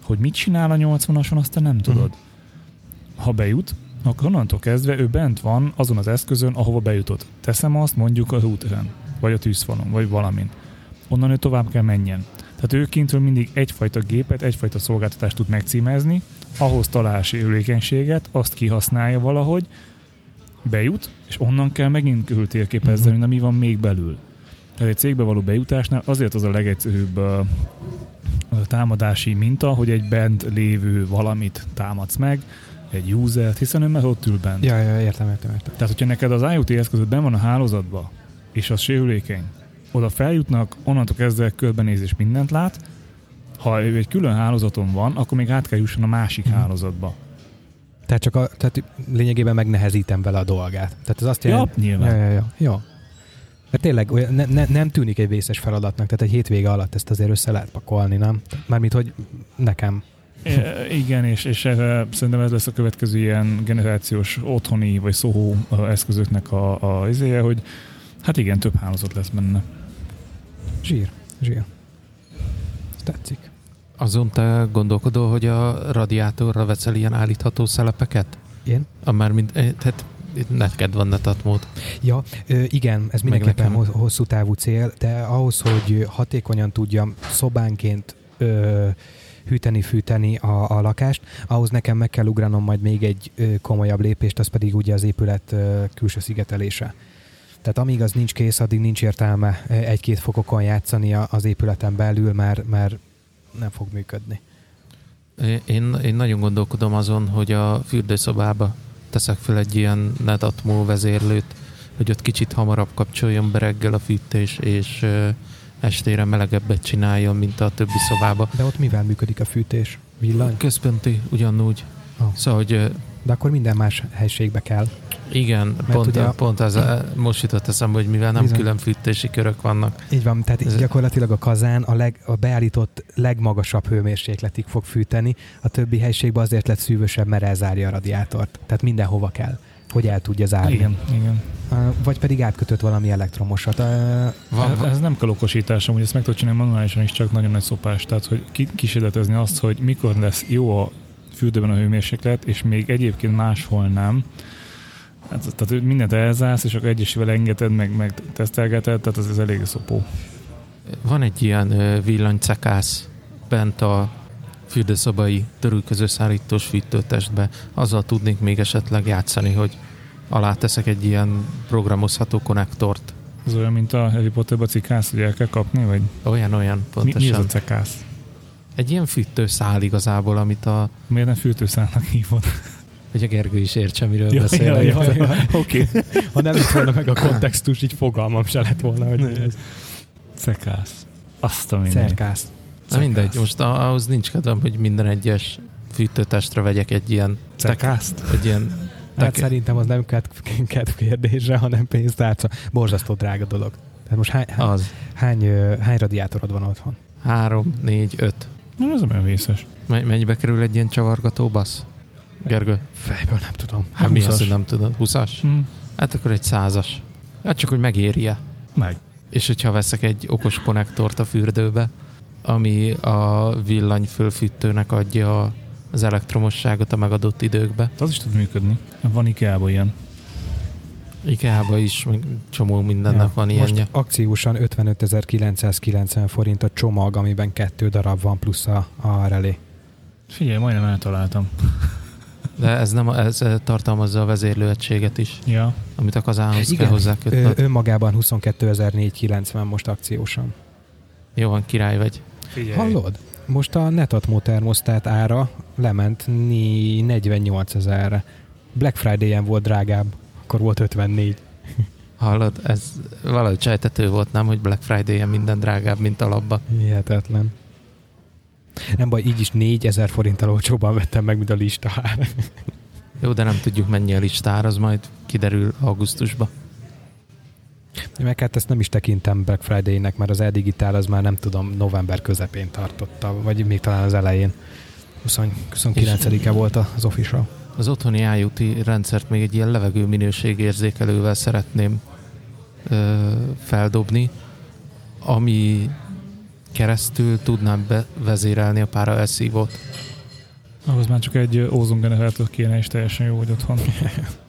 Speaker 3: Hogy mit csinál a 80-ason, azt te nem tudod. Uh-huh. Ha bejut, akkor onnantól kezdve ő bent van azon az eszközön, ahova bejutott. Teszem azt mondjuk a úteren, vagy a tűzfalon, vagy valamin. Onnan ő tovább kell menjen. Tehát ő kintről mindig egyfajta gépet, egyfajta szolgáltatást tud megcímezni, ahhoz talál sérülékenységet, azt kihasználja valahogy, bejut, és onnan kell megint kültérképezni, uh-huh. mi van még belül. Tehát egy cégbe való bejutásnál azért az a legegyszerűbb uh, támadási minta, hogy egy bent lévő valamit támadsz meg, egy user hiszen ő már ott ül bent.
Speaker 1: Ja, ja, értem, értem, értem.
Speaker 3: Tehát, hogyha neked az IoT eszközöd ben van a hálózatba, és az sérülékeny, oda feljutnak, onnantól kezdve körbenézés mindent lát, ha ő egy külön hálózaton van, akkor még át kell jusson a másik hmm. hálózatba.
Speaker 1: Tehát csak a, tehát lényegében megnehezítem vele a dolgát. Tehát ez azt jelenti...
Speaker 3: Ja, nyilván.
Speaker 1: Ja, ja, ja. Jó. Mert tényleg olyan, ne, ne, nem tűnik egy vészes feladatnak, tehát egy hétvége alatt ezt azért össze lehet pakolni, nem? Mármint, hogy nekem.
Speaker 3: Igen, és, és szerintem ez lesz a következő ilyen generációs otthoni vagy szóhó eszközöknek a, a izéje, hogy hát igen, több hálózat lesz benne.
Speaker 1: Zsír, zsír. Ez tetszik.
Speaker 2: Azon te gondolkodol, hogy a radiátorra veszel ilyen állítható szelepeket?
Speaker 1: Én?
Speaker 2: A már mind, eh, tehát neked van netatmód.
Speaker 1: Ja, igen, ez mindenképpen hosszú távú cél, de ahhoz, hogy hatékonyan tudjam szobánként ö, hűteni, fűteni a, a lakást, ahhoz nekem meg kell ugranom majd még egy komolyabb lépést, az pedig ugye az épület külső szigetelése. Tehát amíg az nincs kész, addig nincs értelme egy-két fokokon játszani az épületen belül, mert, mert nem fog működni.
Speaker 2: Én, én nagyon gondolkodom azon, hogy a fürdőszobába teszek fel egy ilyen netatmó vezérlőt, hogy ott kicsit hamarabb kapcsoljon be reggel a fűtés, és estére melegebbet csináljon, mint a többi szobába.
Speaker 1: De ott mivel működik a fűtés? Villany?
Speaker 2: Központi, ugyanúgy. Oh. Szóval, hogy...
Speaker 1: De akkor minden más helységbe kell.
Speaker 2: Igen, Mert pont, ugye, pont az, most jutott eszembe, hogy mivel nem bizony. külön fűtési körök vannak.
Speaker 1: Így van, tehát Ez gyakorlatilag a kazán a, leg, a beállított legmagasabb hőmérsékletig fog fűteni, a többi helységben azért lett szűvösebb, mert elzárja a radiátort. Tehát mindenhova kell hogy el tudja zárni.
Speaker 3: Igen, igen.
Speaker 1: Vagy pedig átkötött valami elektromosat.
Speaker 3: Van, ez, ez nem kell okosítás, hogy ezt meg tudod csinálni manuálisan is, csak nagyon nagy szopás. Tehát, hogy kísérletezni azt, hogy mikor lesz jó a fürdőben a hőmérséklet, és még egyébként máshol nem, Hát, tehát mindent elzársz, és akkor egyesével engeded, meg, meg tesztelgeted, tehát az, az elég szopó.
Speaker 2: Van egy ilyen villanycekász bent a fürdőszobai törülközőszállítós fűtőtestbe. Azzal tudnék még esetleg játszani, hogy alá teszek egy ilyen programozható konnektort.
Speaker 3: Ez olyan, mint a Harry Potterba cikász, hogy el kell kapni, vagy?
Speaker 2: Olyan, olyan, pontosan. Mi,
Speaker 3: mi ez a cekász?
Speaker 2: Egy ilyen fűtőszál igazából, amit a...
Speaker 3: Miért nem fűtőszálnak hívod?
Speaker 2: hogy a Gergő is értse, miről ja, beszélek.
Speaker 3: Ja, ja, ja. Oké. Okay.
Speaker 1: Ha nem lett volna meg a kontextus, így fogalmam se lett volna, hogy mi ez.
Speaker 3: Cekász. Azt a
Speaker 1: mindegy. Cerkász.
Speaker 2: Na mindegy, most ahhoz nincs kedvem, hogy minden egyes fűtőtestre vegyek egy ilyen...
Speaker 3: Cerkászt?
Speaker 2: Egy ilyen...
Speaker 1: Hát tek... szerintem az nem kedv kérdése, hanem pénztárca. Borzasztó drága dolog. Tehát most hány, hány, az. hány, hány radiátorod van otthon?
Speaker 2: Három, négy, öt.
Speaker 3: Nem, ez olyan vészes.
Speaker 2: Mennyibe kerül egy ilyen csavargató basz? Gergő?
Speaker 1: Fejből nem tudom.
Speaker 2: Hát mi az, hogy nem tudod? 20-as? Hmm. Hát akkor egy százas. Hát csak, hogy megéri-e.
Speaker 3: Meg.
Speaker 2: És hogyha veszek egy okos konnektort a fürdőbe, ami a villany fölfűtőnek adja az elektromosságot a megadott időkbe.
Speaker 3: Az is tud működni. Van IKEA-ban ilyen.
Speaker 2: IKEA-ban is, meg csomó mindennek ja, van ilyenje. Most
Speaker 1: akciósan 55.990 forint a csomag, amiben kettő darab van plusz a, a relé.
Speaker 3: Figyelj, majdnem eltaláltam.
Speaker 2: De ez nem ez tartalmazza a vezérlőegységet is,
Speaker 3: Ja.
Speaker 2: amit a kazához
Speaker 1: Igen.
Speaker 2: kell hozzá
Speaker 1: Ö,
Speaker 2: kötnöd.
Speaker 1: önmagában 22.490 most akciósan.
Speaker 2: Jó van, király vagy.
Speaker 3: Figyelj.
Speaker 1: Hallod? Most a Netatmo termosztát ára lement ni- 48 ezerre. Black Friday-en volt drágább, akkor volt 54.
Speaker 2: Hallod, ez valahogy sejtető volt, nem, hogy Black Friday-en minden drágább, mint alapba.
Speaker 1: Hihetetlen. Nem baj, így is 4000 forinttal olcsóban vettem meg, mint a lista ár.
Speaker 2: Jó, de nem tudjuk mennyi a listár, az majd kiderül augusztusba.
Speaker 1: Meg hát ezt nem is tekintem Black Friday-nek, mert az e-digitál az már nem tudom, november közepén tartotta, vagy még talán az elején. 20, 29-e volt az official.
Speaker 2: Az otthoni IoT rendszert még egy ilyen levegő minőségérzékelővel szeretném ö, feldobni, ami keresztül tudnám bevezérelni a pára elszívót.
Speaker 3: Ahhoz már csak egy ózongenerátor kéne, és teljesen jó, hogy otthon.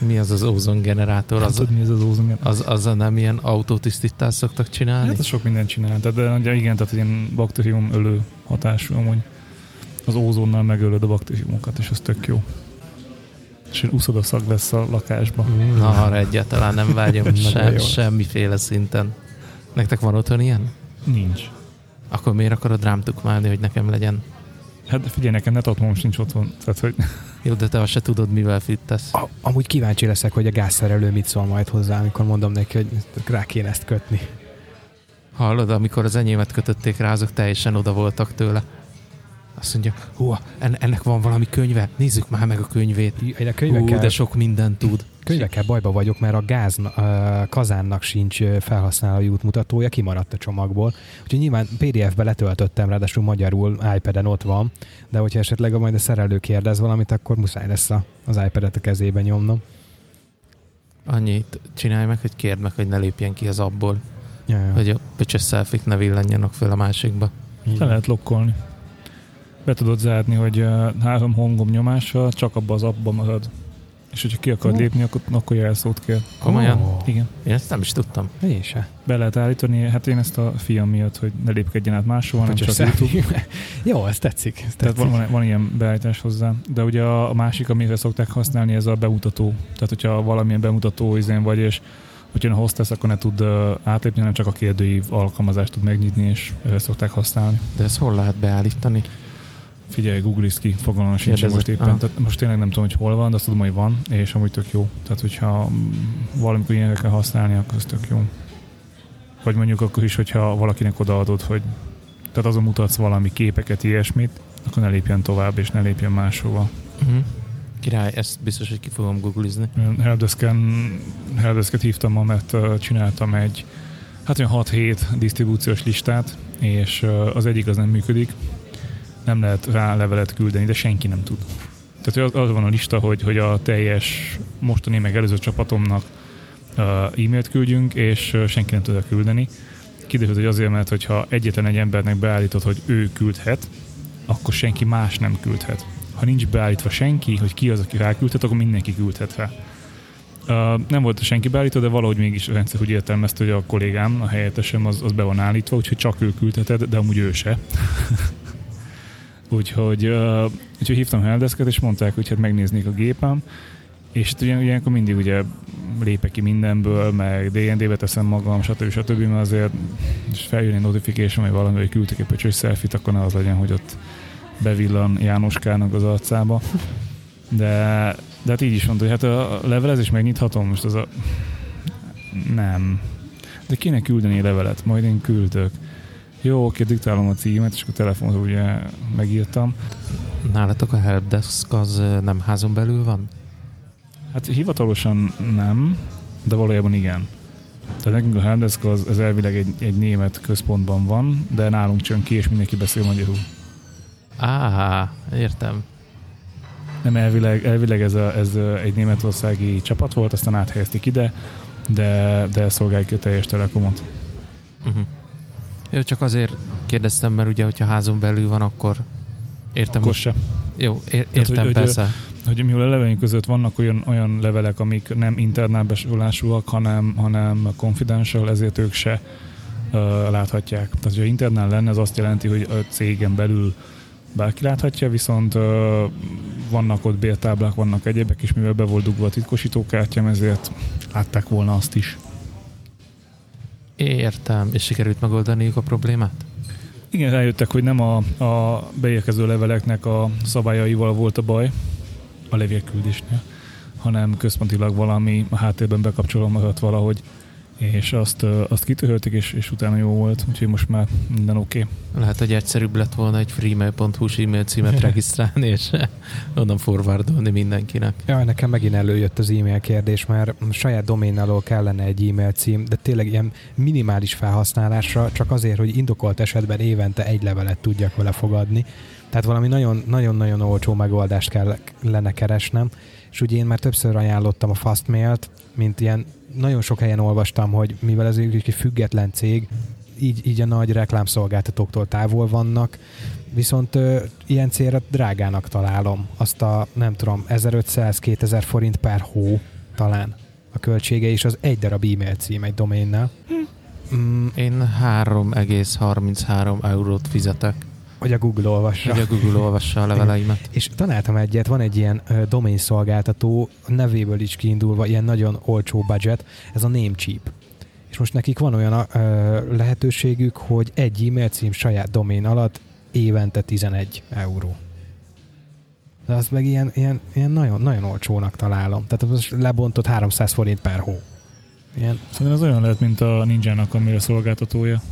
Speaker 2: Mi az az ózon generátor?
Speaker 3: Az,
Speaker 2: Az,
Speaker 3: tudod, mi ez az ózongenerátor?
Speaker 2: az, az nem ilyen autótisztítást szoktak csinálni?
Speaker 3: Hát az sok mindent csinál, tehát, de ugye igen, tehát ilyen baktérium ölő hatású amúgy. Az ózonnal megölöd a baktériumokat, és az tök jó. És úszod a szag lesz a lakásba.
Speaker 2: Na, arra egyáltalán nem vágyom sem, semmiféle szinten. Nektek van otthon ilyen?
Speaker 3: Nincs.
Speaker 2: Akkor miért akarod rám tukmálni, hogy nekem legyen?
Speaker 3: Hát figyelj, nekem netatmom sincs otthon. Tehát, hogy
Speaker 2: Jó, de te azt se tudod, mivel fittesz.
Speaker 1: A, amúgy kíváncsi leszek, hogy a gázszerelő mit szól majd hozzá, amikor mondom neki, hogy rá kéne ezt kötni.
Speaker 2: Hallod, amikor az enyémet kötötték rá, azok teljesen oda voltak tőle. Azt mondja, hú, en- ennek van valami könyve, nézzük már meg a könyvét.
Speaker 1: A
Speaker 2: Hú,
Speaker 1: könyvekkel,
Speaker 2: de sok mindent tud.
Speaker 1: Könyvekkel bajba vagyok, mert a gáz uh, kazánnak sincs felhasználói útmutatója, kimaradt a csomagból. Úgyhogy nyilván PDF-be letöltöttem, ráadásul magyarul iPad-en ott van, de hogyha esetleg majd a szerelő kérdez valamit, akkor muszáj lesz a, az iPad-et a kezébe nyomnom.
Speaker 2: Annyit csinálj meg, hogy kérd meg, hogy ne lépjen ki az abból,
Speaker 1: Ja, ja.
Speaker 2: hogy a pöcsös szelfik ne villanjanak föl a másikba.
Speaker 3: Le lehet lokkolni. Be tudod zárni, hogy három hangom nyomással csak abba az abba marad. És hogyha ki akarod
Speaker 1: Ó.
Speaker 3: lépni, akkor, akkor jelszót kell.
Speaker 2: Komolyan?
Speaker 1: Ó,
Speaker 3: Igen.
Speaker 2: Én ezt nem is tudtam.
Speaker 1: Én se.
Speaker 3: Be lehet állítani, hát én ezt a fiam miatt, hogy ne lépkedjen át hanem
Speaker 1: Pöcsös
Speaker 3: csak YouTube.
Speaker 1: szelfie. Jó, ez tetszik. Ez
Speaker 3: Tehát
Speaker 1: tetszik.
Speaker 3: van, van, van ilyen beállítás hozzá. De ugye a, a másik, amire szokták használni, ez a bemutató. Tehát, hogyha valamilyen bemutató izén vagy, és hogyha a hostess, akkor ne tud átlépni, hanem csak a kérdőív alkalmazást tud megnyitni, és szokták használni.
Speaker 2: De ezt hol lehet beállítani?
Speaker 3: Figyelj, google ki, fogalmam sincs
Speaker 2: Kérdezek.
Speaker 3: most éppen.
Speaker 2: Ah.
Speaker 3: Tehát most tényleg nem tudom, hogy hol van, de azt tudom, hogy van, és amúgy tök jó. Tehát, hogyha valamikor ilyenre kell használni, akkor az tök jó. Vagy mondjuk akkor is, hogyha valakinek odaadod, hogy tehát azon mutatsz valami képeket, ilyesmit, akkor ne lépjen tovább, és ne lépjen máshova.
Speaker 2: Uh-huh. Király, ezt biztos, hogy ki fogom googlizni.
Speaker 3: Helpdesken, helpdesket hívtam ma, mert csináltam egy hát olyan 6-7 disztribúciós listát, és az egyik az nem működik, nem lehet rá levelet küldeni, de senki nem tud. Tehát az, van a lista, hogy, hogy a teljes mostani meg előző csapatomnak uh, e-mailt küldjünk, és uh, senki nem tud küldeni. Kiderült, hogy azért, mert hogyha egyetlen egy embernek beállítod, hogy ő küldhet, akkor senki más nem küldhet. Ha nincs beállítva senki, hogy ki az, aki ráküldhet, akkor mindenki küldhet rá. Uh, nem volt senki beállítva, de valahogy mégis a rendszer úgy értelmezte, hogy a kollégám, a helyettesem az, az be van állítva, úgyhogy csak ő küldheted, de amúgy ő se. úgyhogy, uh, úgyhogy hívtam helpdesket, és mondták, hogy hát megnéznék a gépem, és hát ugye, ilyenkor mindig ugye lépek ki mindenből, meg D&D-be teszem magam, stb. stb. mert azért és feljön egy notification, vagy valami, hogy küldtek egy pöcsös selfie akkor ne az legyen, hogy ott bevillan Jánoskának az arcába. De, de hát így is mondta, hogy hát a levelezés megnyithatom, most az a... Nem. De kéne küldeni levelet, majd én küldök. Jó, oké, diktálom a címet, és akkor telefonot ugye megírtam.
Speaker 2: Nálatok a helpdesk az nem házon belül van?
Speaker 3: Hát hivatalosan nem, de valójában igen. Tehát nekünk a helpdesk az, az elvileg egy, egy német központban van, de nálunk csön ki, és mindenki beszél magyarul.
Speaker 2: Á, értem.
Speaker 3: Nem elvileg, elvileg ez, a, ez egy németországi csapat volt, aztán áthelyezték ide, de, de szolgáljuk a teljes telekomot.
Speaker 2: Uh-huh. Jó, csak azért kérdeztem, mert ugye, hogyha házon belül van, akkor értem.
Speaker 3: Akkor se.
Speaker 2: Jó, ér- értem,
Speaker 3: hogy- hogy,
Speaker 2: persze.
Speaker 3: Hogy mivel a levelünk között vannak olyan, olyan levelek, amik nem internál besorolásúak, hanem, hanem confidential, ezért ők se uh, láthatják. Tehát, hogyha internál lenne, az azt jelenti, hogy a cégen belül bárki láthatja, viszont uh, vannak ott bértáblák, vannak egyebek, és mivel be volt dugva a titkosítókártyám, ezért látták volna azt is.
Speaker 2: Értem. És sikerült megoldaniuk a problémát?
Speaker 3: Igen, rájöttek, hogy nem a, a beérkező leveleknek a szabályaival volt a baj, a levélküldésnél, hanem központilag valami a háttérben bekapcsolódott valahogy, és azt, azt kitörölték, és, és utána jó volt, úgyhogy most már minden oké. Okay.
Speaker 2: Lehet, hogy egyszerűbb lett volna egy freemail.hu e-mail címet regisztrálni, és onnan forwardolni mindenkinek.
Speaker 1: Ja, nekem megint előjött az e-mail kérdés, mert saját doménnalól kellene egy e-mail cím, de tényleg ilyen minimális felhasználásra, csak azért, hogy indokolt esetben évente egy levelet tudjak vele fogadni. Tehát valami nagyon-nagyon olcsó megoldást kellene keresnem, és ugye én már többször ajánlottam a Fastmail-t, mint ilyen nagyon sok helyen olvastam, hogy mivel ez egy független cég, így, így a nagy reklámszolgáltatóktól távol vannak, viszont ö, ilyen célra drágának találom. Azt a, nem tudom, 1500-2000 forint per hó talán a költsége, és az egy darab e-mail cím egy doménnel.
Speaker 2: Hm. Mm, én 3,33 eurót fizetek
Speaker 1: hogy a Google olvassa.
Speaker 2: Hogy a Google olvassa a leveleimet.
Speaker 1: És találtam egyet, van egy ilyen uh, domain szolgáltató, nevéből is kiindulva, ilyen nagyon olcsó budget, ez a Namecheap. És most nekik van olyan uh, lehetőségük, hogy egy e-mail cím saját domain alatt évente 11 euró. De azt meg ilyen, ilyen, ilyen nagyon, nagyon olcsónak találom. Tehát most lebontott 300 forint per hó.
Speaker 3: Ilyen. Szerintem ez olyan lehet, mint a Ninja-nak, ami a szolgáltatója.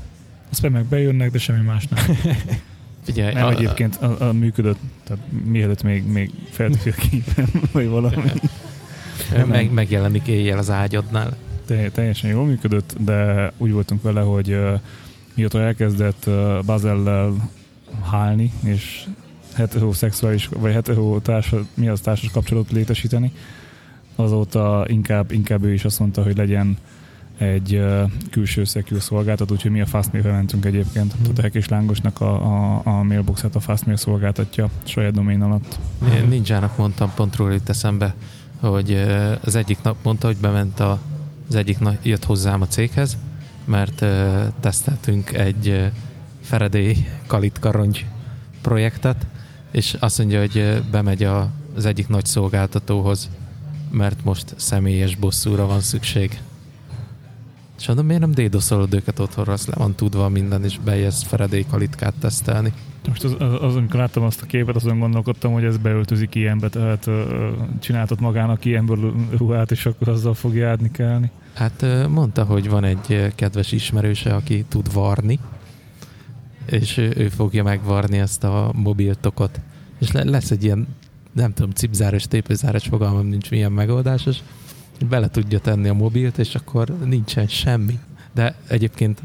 Speaker 3: Azt meg bejönnek, de semmi más nem. Figyelj, nem a, egyébként a, a működött, tehát mielőtt még, még feltűnik a képen, vagy valami.
Speaker 2: Meg, megjelenik éjjel az ágyadnál.
Speaker 3: Te, teljesen jól működött, de úgy voltunk vele, hogy uh, mióta elkezdett uh, Bazellel hálni, és heteroszexuális, vagy hetero társas, mi az társas kapcsolatot létesíteni, azóta inkább, inkább ő is azt mondta, hogy legyen egy uh, külső secure szolgáltató, úgyhogy mi a Fastmail-re mentünk egyébként. Hmm. Tehát a Lángosnak a, a, a mailboxát a Fastmail szolgáltatja saját domain alatt.
Speaker 2: Én Ninjának mondtam pont róla itt eszembe, hogy uh, az egyik nap mondta, hogy bement a, az egyik nap jött hozzám a céghez, mert uh, teszteltünk egy uh, karongy projektet, és azt mondja, hogy bemegy a, az egyik nagy szolgáltatóhoz, mert most személyes bosszúra van szükség. És mondom, miért nem dédoszolod őket otthonra, azt le van tudva minden, és bejössz Faraday kalitkát tesztelni.
Speaker 3: Most az, az, az, amikor láttam azt a képet, azon gondolkodtam, hogy ez beöltözik ilyenbe, tehát csináltat magának ilyenből ruhát, és akkor azzal fog járni kellni.
Speaker 2: Hát mondta, hogy van egy kedves ismerőse, aki tud varni, és ő, fogja megvarni ezt a mobiltokot. És le, lesz egy ilyen, nem tudom, cipzáros, tépőzáros fogalmam nincs milyen megoldásos, bele tudja tenni a mobilt, és akkor nincsen semmi. De egyébként...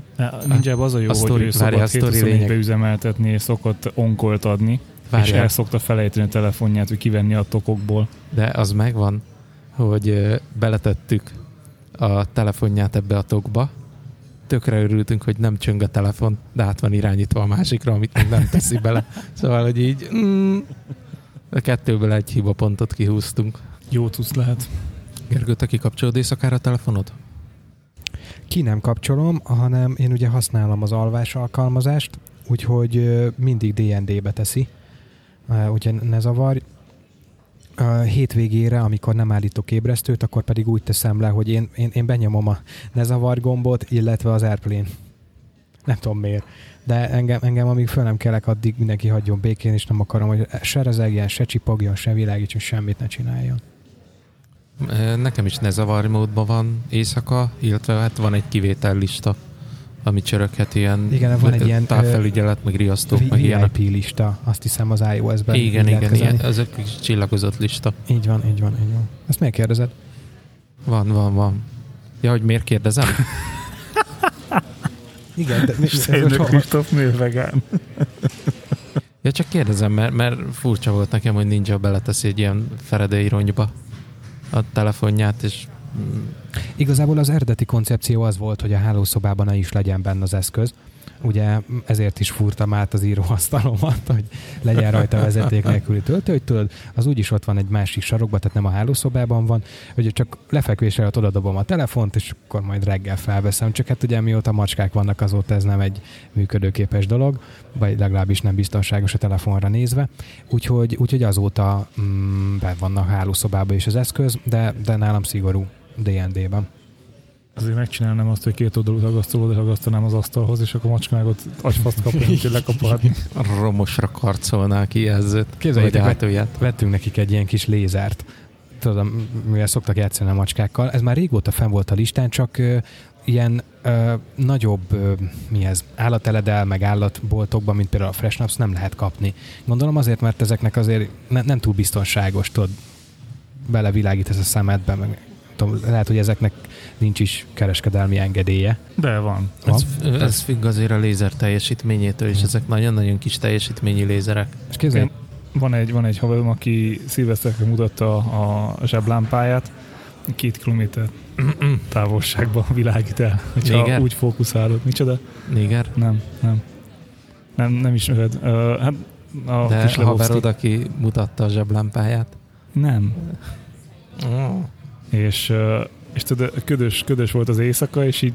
Speaker 3: Nincs az a jó, a hogy ő szokott lényeg... üzemeltetni, és szokott onkolt adni, várjál. és el szokta felejteni a telefonját, hogy kivenni a tokokból.
Speaker 2: De az megvan, hogy beletettük a telefonját ebbe a tokba, tökre örültünk, hogy nem csöng a telefon, de át van irányítva a másikra, amit még nem teszi bele. Szóval, hogy így mm, a kettőből egy hibapontot kihúztunk.
Speaker 3: Jó tudsz lehet.
Speaker 2: Gergő, te kikapcsolod éjszakára a telefonod?
Speaker 1: Ki nem kapcsolom, hanem én ugye használom az alvás alkalmazást, úgyhogy mindig DND-be teszi, úgyhogy ne zavarj. A hétvégére, amikor nem állítok ébresztőt, akkor pedig úgy teszem le, hogy én, én, én benyomom a ne zavar gombot, illetve az Airplane. Nem tudom miért. De engem, engem amíg föl nem kelek, addig mindenki hagyjon békén, és nem akarom, hogy se rezegjen, se csipogjon, se világítson, semmit ne csináljon.
Speaker 2: Nekem is ne zavarj módban van éjszaka, illetve hát van egy kivétellista, ami csöröghet ilyen
Speaker 1: igen, van egy ilyen
Speaker 2: távfelügyelet, meg riasztók, meg
Speaker 1: ilyen. lista, azt hiszem az iOS-ben.
Speaker 2: Igen, igen, ilyen, ez egy kis csillagozott lista.
Speaker 1: Így van, így van, így van. Ezt miért kérdezed?
Speaker 2: Van, van, van. Ja, hogy miért kérdezem?
Speaker 3: igen, de... Szerintem Kristóf miért vegán?
Speaker 2: ja, csak kérdezem, mert, mert furcsa volt nekem, hogy ninja beleteszi egy ilyen Faraday ronyba a telefonját, és
Speaker 1: Igazából az eredeti koncepció az volt, hogy a hálószobában ne is legyen benne az eszköz, ugye ezért is furtam át az íróasztalomat, hogy legyen rajta vezeték nélküli töltő, hogy tudod, az úgyis ott van egy másik sarokban, tehát nem a hálószobában van, hogy csak lefekvés előtt oda dobom a telefont, és akkor majd reggel felveszem. Csak hát ugye mióta macskák vannak, azóta ez nem egy működőképes dolog, vagy legalábbis nem biztonságos a telefonra nézve. Úgyhogy, úgyhogy azóta mm, be van a hálószobában is az eszköz, de, de nálam szigorú DND-ben.
Speaker 3: Azért megcsinálnám azt, hogy két oldalú ragasztóval ragasztanám az asztalhoz, és akkor a macska meg ott agyfaszt kapja, hogy lekaphatni.
Speaker 2: Romosra karcolnál ki jelzőt.
Speaker 1: Képzeljétek,
Speaker 2: hátőját.
Speaker 1: vettünk nekik egy ilyen kis lézert, tudom, mivel szoktak játszani a macskákkal. Ez már régóta fenn volt a listán, csak ö, ilyen ö, nagyobb, ö, mi ez, állateledel, meg állatboltokban, mint például a Fresh Naps nem lehet kapni. Gondolom azért, mert ezeknek azért ne, nem túl biztonságos, tudod, belevilágítasz a szemedbe, meg lehet, hogy ezeknek nincs is kereskedelmi engedélye.
Speaker 3: De van.
Speaker 2: Ez, ez függ azért a lézer teljesítményétől, és ezek nagyon-nagyon kis teljesítményi lézerek.
Speaker 1: És képzelj,
Speaker 3: Van egy, van egy haverom, aki szilveszterre mutatta a zseblámpáját, két kilométer távolságban világít el, hogyha
Speaker 2: Néger?
Speaker 3: úgy fókuszálod. Micsoda?
Speaker 2: Néger?
Speaker 3: Nem, nem. Nem, nem ismered. Uh, hát a
Speaker 2: De haverod, aki mutatta a zseblámpáját?
Speaker 3: Nem.
Speaker 2: Oh.
Speaker 3: És, és tudod, ködös, ködös volt az éjszaka, és így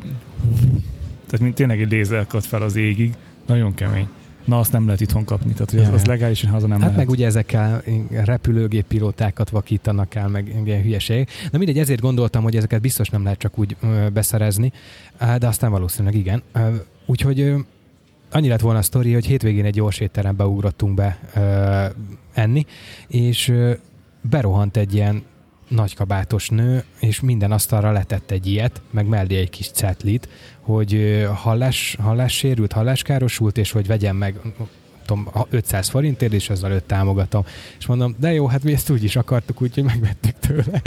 Speaker 3: tehát mint tényleg egy lézer akadt fel az égig. Nagyon kemény. Na, azt nem lehet itthon kapni, tehát hogy az, az legálisan haza nem
Speaker 1: Hát
Speaker 3: lehet.
Speaker 1: meg ugye ezekkel repülőgép pilótákat vakítanak el, meg ilyen hülyeség. Na mindegy, ezért gondoltam, hogy ezeket biztos nem lehet csak úgy beszerezni, de aztán valószínűleg igen. Úgyhogy annyi lett volna a sztori, hogy hétvégén egy gyors étterembe ugrottunk be ö, enni, és ö, berohant egy ilyen nagykabátos nő, és minden asztalra letett egy ilyet, meg mellé egy kis cetlit, hogy hallás, hallássérült, halláskárosult, és hogy vegyem meg tudom, a 500 forintért, és ezzel őt támogatom. És mondom, de jó, hát mi ezt úgy is akartuk, úgyhogy megvettük tőle.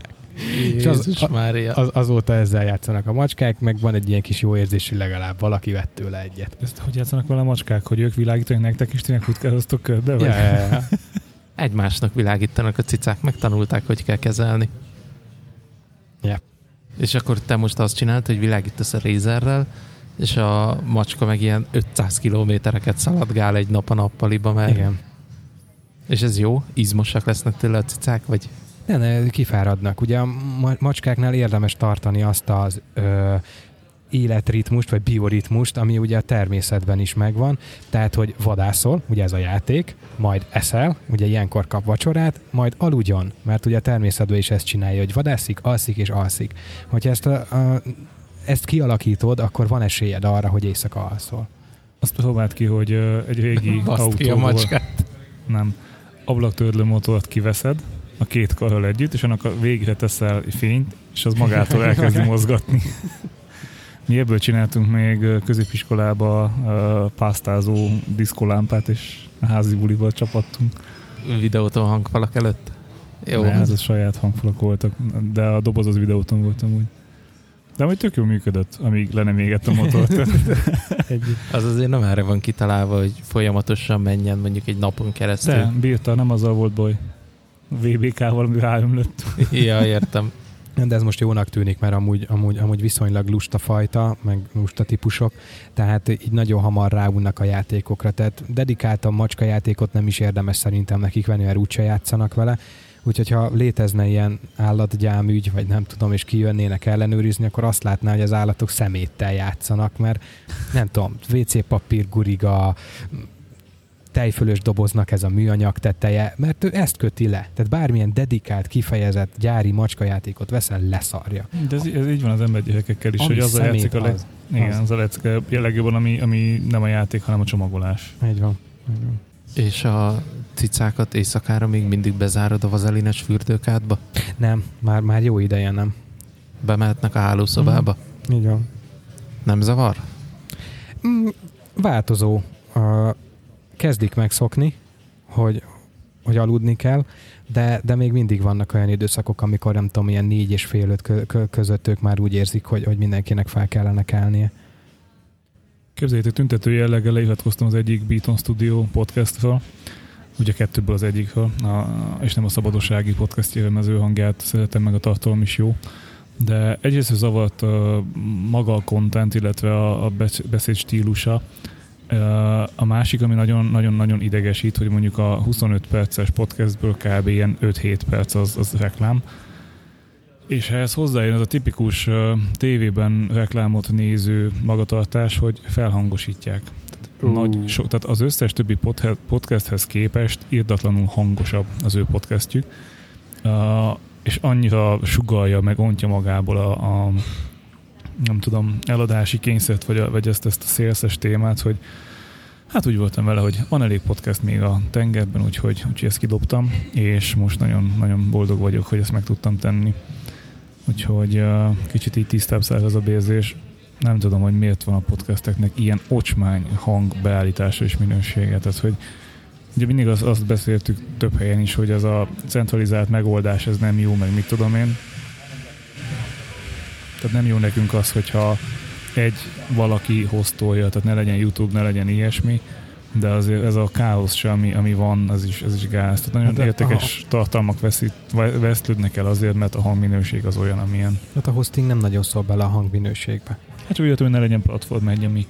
Speaker 1: És az-
Speaker 2: Jézus
Speaker 1: a-
Speaker 2: Mária.
Speaker 1: Az, azóta ezzel játszanak a macskák, meg van egy ilyen kis jó érzés, hogy legalább valaki vett tőle egyet.
Speaker 3: Ezt hogy játszanak vele a macskák, hogy ők világítanak nektek, és meg futkároztok körbe?
Speaker 1: Ja,
Speaker 3: Vagy?
Speaker 1: ja, ja.
Speaker 2: Egymásnak világítanak a cicák, megtanulták, hogy kell kezelni.
Speaker 1: Ja.
Speaker 2: És akkor te most azt csinálod, hogy világítasz a rézerrel, és a macska meg ilyen 500 kilométereket szaladgál egy nap a nappaliba, mert...
Speaker 1: Igen.
Speaker 2: És ez jó? Izmosak lesznek tőle a cicák, vagy
Speaker 1: Ne, ne, kifáradnak. Ugye a ma- macskáknál érdemes tartani azt az ö, életritmust, vagy bioritmust, ami ugye a természetben is megvan. Tehát, hogy vadászol, ugye ez a játék, majd eszel, ugye ilyenkor kap vacsorát, majd aludjon, mert ugye a természetben is ezt csinálja, hogy vadászik, alszik és alszik. Hogyha ezt, a, a, ezt kialakítod, akkor van esélyed arra, hogy éjszaka alszol.
Speaker 3: Azt próbált ki, hogy egy régi autóból, nem, ablaktörlő motort kiveszed, a két karral együtt, és annak a végre teszel fényt, és az magától elkezdi mozgatni. Mi ebből csináltunk még középiskolába pásztázó diszkolámpát, és a házi buliból csapattunk.
Speaker 2: Videóton hangfalak előtt. Jó,
Speaker 3: Ne, ez a saját hangfalak voltak, de a doboz az videóton volt amúgy. De amúgy tök jól működött, amíg le nem égett a motor.
Speaker 1: Együtt.
Speaker 2: az azért nem erre van kitalálva, hogy folyamatosan menjen mondjuk egy napon keresztül.
Speaker 3: De bírta, nem azzal volt baj. VBK-val ráömlött.
Speaker 2: Ja, értem.
Speaker 1: De ez most jónak tűnik, mert amúgy, amúgy, amúgy viszonylag lusta fajta, meg lusta típusok, tehát így nagyon hamar ráunnak a játékokra, tehát dedikáltan macska játékot nem is érdemes szerintem nekik venni, mert úgyse játszanak vele. Úgyhogy ha létezne ilyen állatgyámügy, vagy nem tudom, és kijönnének ellenőrizni, akkor azt látná, hogy az állatok szeméttel játszanak, mert nem tudom, WC papír, guriga, tejfölös doboznak ez a műanyag teteje, mert ő ezt köti le. Tehát bármilyen dedikált, kifejezett gyári macskajátékot veszel, leszarja.
Speaker 3: De ez, ez így van az embergyerekekkel is,
Speaker 1: Ami
Speaker 3: hogy azzal játszik a leg...
Speaker 1: az.
Speaker 3: Igen,
Speaker 1: az.
Speaker 3: azzal játszik a legjobban, ami, ami nem a játék, hanem a csomagolás.
Speaker 1: Így van. Így van.
Speaker 2: És a cicákat éjszakára még mindig bezárod a vazelines fürdőkádba?
Speaker 1: Nem, már, már jó ideje nem.
Speaker 2: Bemehetnek a hálószobába?
Speaker 1: Így van.
Speaker 2: Nem zavar?
Speaker 1: Mm, változó. Uh, kezdik megszokni, hogy, hogy aludni kell, de, de még mindig vannak olyan időszakok, amikor nem tudom, ilyen négy és fél öt kö, kö, között ők már úgy érzik, hogy, hogy mindenkinek fel kellene kelnie.
Speaker 3: Képzeljétek, tüntető jelleggel leiratkoztam az egyik Beaton Studio podcastról, ugye kettőből az egyikről, a, és nem a szabadossági podcastjére mezőhangját szeretem, meg a tartalom is jó. De egyrészt zavart a maga a content, illetve a, a besz- beszéd stílusa, A másik, ami nagyon-nagyon idegesít, hogy mondjuk a 25 perces podcastből kb. ilyen 5-7 perc az, az reklám, és ehhez hozzájön az a tipikus tévében reklámot néző magatartás, hogy felhangosítják. Uh. Nagy, so, tehát az összes többi podcasthez képest írdatlanul hangosabb az ő podcastjük, uh, és annyira sugalja, meg ontja magából a, a nem tudom, eladási kényszert, vagy, vagy ezt, ezt a szélszes témát, hogy hát úgy voltam vele, hogy van elég podcast még a tengerben, úgyhogy, úgyhogy ezt kidobtam, és most nagyon, nagyon boldog vagyok, hogy ezt meg tudtam tenni. Úgyhogy uh, kicsit így tisztább száz az a bérzés. Nem tudom, hogy miért van a podcasteknek ilyen ocsmány hang beállítása és minősége. Tehát, hogy ugye mindig az, azt beszéltük több helyen is, hogy az a centralizált megoldás ez nem jó, meg mit tudom én. Tehát nem jó nekünk az, hogyha egy valaki hoztolja, tehát ne legyen YouTube, ne legyen ilyesmi, de azért ez a káosz sem, ami, ami van, az is, ez is gáz. Tehát nagyon hát értékes a... tartalmak veszít, vesztődnek el azért, mert a hangminőség az olyan, amilyen.
Speaker 1: Hát a hosting nem nagyon szól bele a hangminőségbe.
Speaker 3: Hát úgy hogy ne legyen platform egy, ami...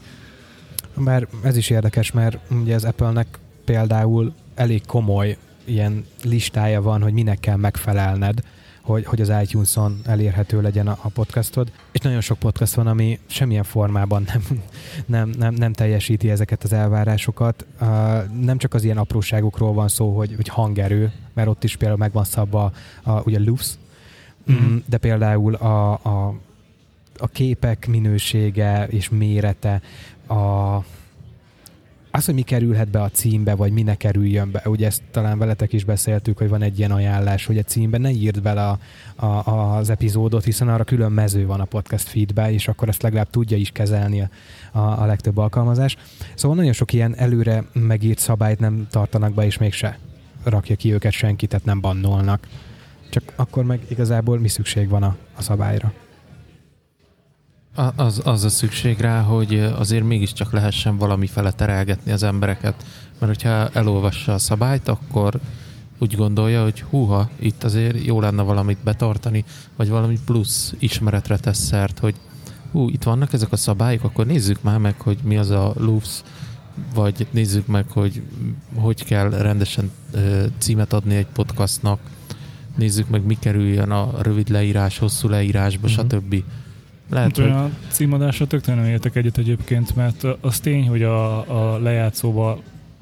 Speaker 1: Bár ez is érdekes, mert ugye az Apple-nek például elég komoly ilyen listája van, hogy minek kell megfelelned, hogy, hogy az iTunes-on elérhető legyen a, a podcastod. És nagyon sok podcast van, ami semmilyen formában nem, nem, nem, nem teljesíti ezeket az elvárásokat. Uh, nem csak az ilyen apróságokról van szó, hogy, hogy hangerő, mert ott is például megvan szabva a, a, ugye loops, mm-hmm. de például a, a, a képek minősége és mérete, a, az, hogy mi kerülhet be a címbe, vagy mi ne kerüljön be, ugye ezt talán veletek is beszéltük, hogy van egy ilyen ajánlás, hogy a címbe ne írd bele a, a, az epizódot, hiszen arra külön mező van a podcast feedbe, és akkor ezt legalább tudja is kezelni a, a, a legtöbb alkalmazás. Szóval nagyon sok ilyen előre megírt szabályt nem tartanak be, és mégse rakja ki őket senki, tehát nem bannolnak. Csak akkor meg igazából mi szükség van a, a szabályra?
Speaker 2: Az, az a szükség rá, hogy azért mégiscsak lehessen valami fele terelgetni az embereket. Mert hogyha elolvassa a szabályt, akkor úgy gondolja, hogy húha, itt azért jó lenne valamit betartani, vagy valami plusz ismeretre tesz szert, hogy hú, itt vannak ezek a szabályok, akkor nézzük már meg, hogy mi az a LUFS, vagy nézzük meg, hogy hogy kell rendesen ö, címet adni egy podcastnak, nézzük meg, mi kerüljön a rövid leírás, hosszú leírásba, uh-huh. stb.
Speaker 3: Lehet, hát, hogy... A címadásra tök nem értek egyet egyébként, mert az tény, hogy a, a lejátszóba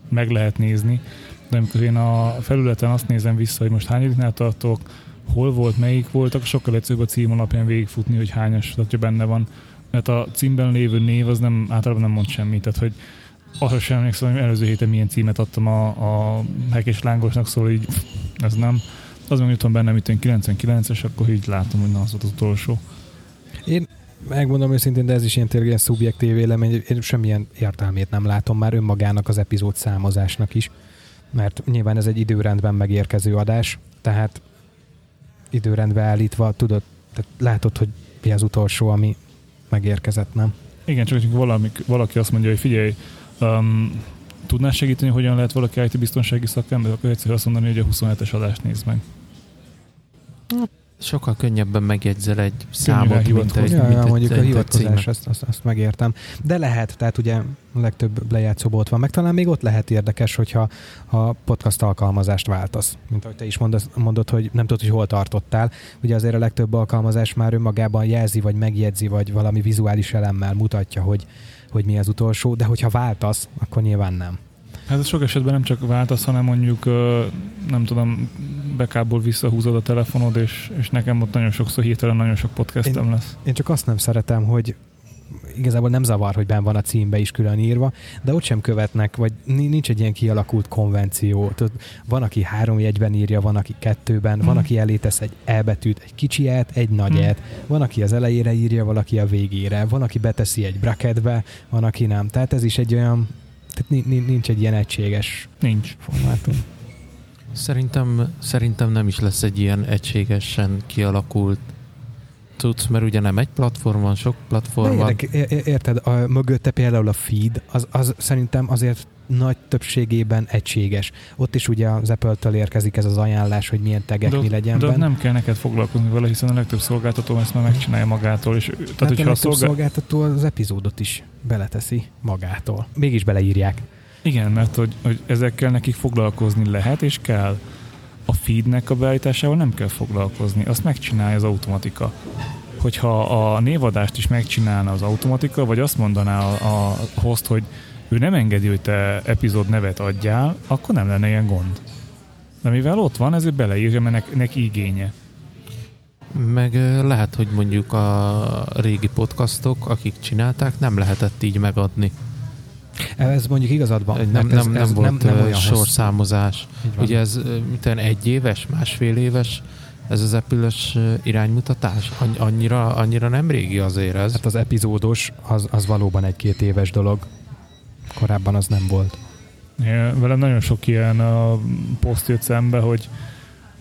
Speaker 3: meg lehet nézni, de amikor én a felületen azt nézem vissza, hogy most hányadiknál tartok, hol volt, melyik voltak, sokkal egyszerűbb a cím alapján végigfutni, hogy hányas statja benne van. Mert a címben lévő név az nem, általában nem mond semmit, tehát hogy arra sem emlékszem, hogy előző héten milyen címet adtam a, a hekés lángosnak, szóval így ez nem. Az meg jutom benne, mint 99-es, akkor így látom, hogy na, az volt az utolsó.
Speaker 1: Én megmondom őszintén, de ez is ilyen tényleg ilyen szubjektív vélemény, én semmilyen értelmét nem látom már önmagának az epizód számozásnak is, mert nyilván ez egy időrendben megérkező adás, tehát időrendbe állítva tudod, tehát látod, hogy mi az utolsó, ami megérkezett, nem?
Speaker 3: Igen, csak valami, valaki azt mondja, hogy figyelj, um, tudnál segíteni, hogyan lehet valaki IT biztonsági szakember, akkor egyszerűen azt mondani, hogy a 27-es adást nézd meg.
Speaker 2: Sokkal könnyebben megjegyzel egy számot, mint egy,
Speaker 1: ja, mint ja, mondjuk egy, a hivatkozás, azt, azt, azt megértem. De lehet, tehát ugye a legtöbb lejátszóban ott van, meg talán még ott lehet érdekes, hogyha a podcast alkalmazást váltasz. Mint ahogy te is mondod, mondod, hogy nem tudod, hogy hol tartottál. Ugye azért a legtöbb alkalmazás már önmagában jelzi, vagy megjegyzi, vagy valami vizuális elemmel mutatja, hogy, hogy mi az utolsó, de hogyha váltasz, akkor nyilván nem.
Speaker 3: Hát ez sok esetben nem csak váltasz, hanem mondjuk nem tudom, bekából visszahúzod a telefonod, és, és nekem ott nagyon sokszor hirtelen nagyon sok podcastem
Speaker 1: én,
Speaker 3: lesz.
Speaker 1: Én csak azt nem szeretem, hogy igazából nem zavar, hogy benn van a címbe is külön írva, de ott sem követnek, vagy nincs egy ilyen kialakult konvenció. Tudod, van, aki három jegyben írja, van, aki kettőben, hmm. van, aki elé tesz egy E betűt, egy kicsi et, egy nagy hmm. et, van, aki az elejére írja, valaki a végére, van, aki beteszi egy bracketbe, van, aki nem. Tehát ez is egy olyan tehát nincs egy ilyen egységes
Speaker 3: nincs.
Speaker 1: formátum.
Speaker 2: Szerintem, szerintem nem is lesz egy ilyen egységesen kialakult tudsz, mert ugye nem egy platform van, sok platform van.
Speaker 1: Érted, a, mögötte például a feed, az, az szerintem azért nagy többségében egységes. Ott is ugye az Apple-től érkezik ez az ajánlás, hogy milyen tegek
Speaker 3: de,
Speaker 1: mi legyen
Speaker 3: de
Speaker 1: benne.
Speaker 3: nem kell neked foglalkozni vele, hiszen a legtöbb szolgáltató ezt már megcsinálja magától. És, tehát,
Speaker 1: Tehát
Speaker 3: hogyha
Speaker 1: a
Speaker 3: a szolgál...
Speaker 1: szolgáltató az epizódot is beleteszi magától. Mégis beleírják.
Speaker 3: Igen, mert hogy, hogy ezekkel nekik foglalkozni lehet, és kell. A feednek a beállításával nem kell foglalkozni, azt megcsinálja az automatika. Hogyha a névadást is megcsinálna az automatika, vagy azt mondaná a, a host, hogy ő nem engedi, hogy te epizód nevet adjál, akkor nem lenne ilyen gond. De mivel ott van, ezért beleírja, mert nek, neki igénye.
Speaker 2: Meg lehet, hogy mondjuk a régi podcastok, akik csinálták, nem lehetett így megadni.
Speaker 1: Ez mondjuk igazad van.
Speaker 2: nem, nem,
Speaker 1: ez,
Speaker 2: nem,
Speaker 1: ez
Speaker 2: volt
Speaker 1: nem, nem olyan
Speaker 2: sorszámozás. Ugye ez ö, mit olyan, egy éves, másfél éves, ez az Apple-ös ö, iránymutatás? Anny- Annyira, annyira nem régi azért ez.
Speaker 1: Hát az epizódos az, az valóban egy-két éves dolog. Korábban az nem volt.
Speaker 3: Ja, velem nagyon sok ilyen uh, poszt jött szembe, hogy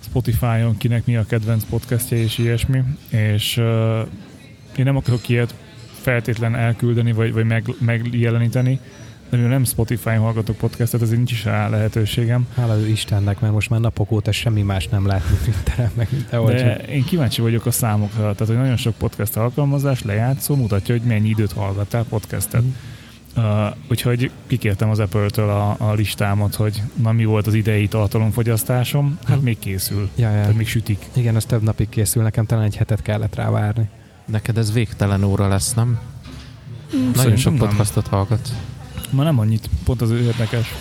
Speaker 3: Spotify-on kinek mi a kedvenc podcastja és ilyesmi, és uh, én nem akarok ilyet feltétlen elküldeni, vagy, vagy meg, megjeleníteni, de mivel nem Spotify-on hallgatok podcastet, ezért nincs is rá lehetőségem.
Speaker 1: Hála ő Istennek, mert most már napok óta semmi más nem látni Twitteren, meg mindenhol.
Speaker 3: De
Speaker 1: csak-
Speaker 3: én kíváncsi vagyok a számokra, tehát hogy nagyon sok podcast alkalmazás lejátszó mutatja, hogy mennyi időt hallgattál podcastet. Uh, úgyhogy kikértem az Apple-től a, a listámat, hogy na mi volt az idei tartalomfogyasztásom, hát
Speaker 1: Mhm.
Speaker 3: még készül,
Speaker 1: Ja, ja.
Speaker 3: tehát még sütik.
Speaker 1: Igen, az több napig készül, nekem talán egy hetet kellett rá várni.
Speaker 2: Neked ez végtelen óra lesz, nem? Nagyon
Speaker 3: Szerintem
Speaker 2: sok
Speaker 3: nem.
Speaker 2: podcastot hallgatsz.
Speaker 3: Ma nem annyit, pont az érdekes.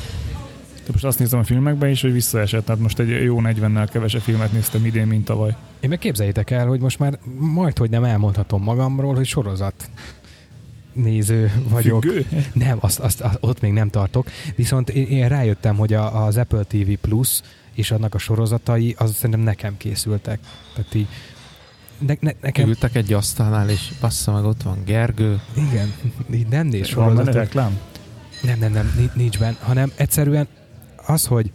Speaker 3: De most azt néztem a filmekben is, hogy visszaesett, tehát most egy jó 40-nel kevesebb filmet néztem idén, mint tavaly.
Speaker 1: Én meg képzeljétek el, hogy most már majd, hogy nem elmondhatom magamról, hogy sorozat néző vagyok.
Speaker 3: Függő?
Speaker 1: Nem, azt, azt, azt, ott még nem tartok. Viszont én, én rájöttem, hogy a, az Apple TV Plus és annak a sorozatai, az szerintem nekem készültek. Tehát így, ne, ne, nekem,
Speaker 2: Ültek egy asztalnál, és bassza meg, ott van Gergő.
Speaker 1: igen, így nem néz
Speaker 3: Van benne
Speaker 1: sorozatot.
Speaker 3: reklám?
Speaker 1: Nem, nem, nem, ni- nincs benne, hanem egyszerűen az, hogy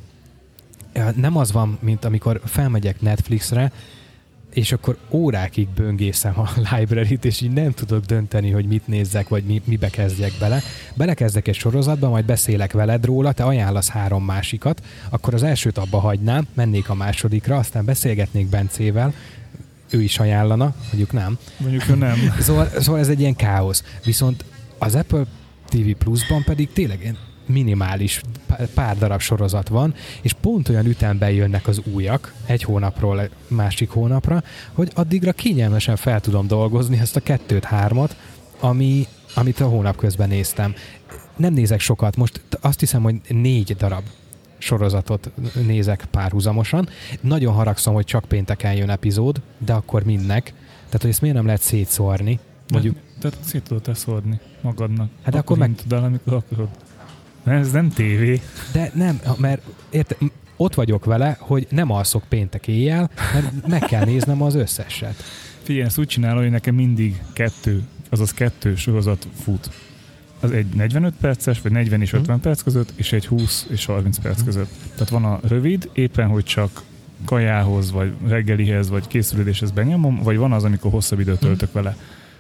Speaker 1: nem az van, mint amikor felmegyek Netflixre, és akkor órákig böngészem a library-t, és így nem tudok dönteni, hogy mit nézzek, vagy mi, mibe kezdjek bele. Belekezdek egy sorozatba, majd beszélek veled róla, te ajánlasz három másikat, akkor az elsőt abba hagynám, mennék a másodikra, aztán beszélgetnék Bencével, ő is ajánlana, mondjuk nem,
Speaker 3: Mondjuk ő nem.
Speaker 1: Szóval, szóval ez egy ilyen káosz. Viszont az Apple TV Plus-ban pedig tényleg ilyen minimális pár- darab sorozat van, és pont olyan ütemben jönnek az újak, egy hónapról másik hónapra, hogy addigra kényelmesen fel tudom dolgozni ezt a kettőt, hármat, ami, amit a hónap közben néztem. Nem nézek sokat, most azt hiszem, hogy négy darab sorozatot nézek párhuzamosan. Nagyon haragszom, hogy csak pénteken jön epizód, de akkor mindnek. Tehát, hogy ezt miért nem lehet szétszórni? Mondjuk,
Speaker 3: Tehát szét tudod szórni magadnak.
Speaker 1: Hát de akkor meg-
Speaker 3: intod el, amikor akarod. Ez nem tévé.
Speaker 1: de nem, mert érte, ott vagyok vele, hogy nem alszok péntek éjjel, mert meg kell néznem az összeset.
Speaker 3: Figyelj, ezt úgy csinálom, hogy nekem mindig kettő, azaz kettő sorozat fut. Az egy 45 perces, vagy 40 és 50 perc között, és egy 20 és 30 perc között. Tehát van a rövid, éppen hogy csak kajához, vagy reggelihez, vagy készülődéshez benyomom, vagy van az, amikor hosszabb időt töltök vele.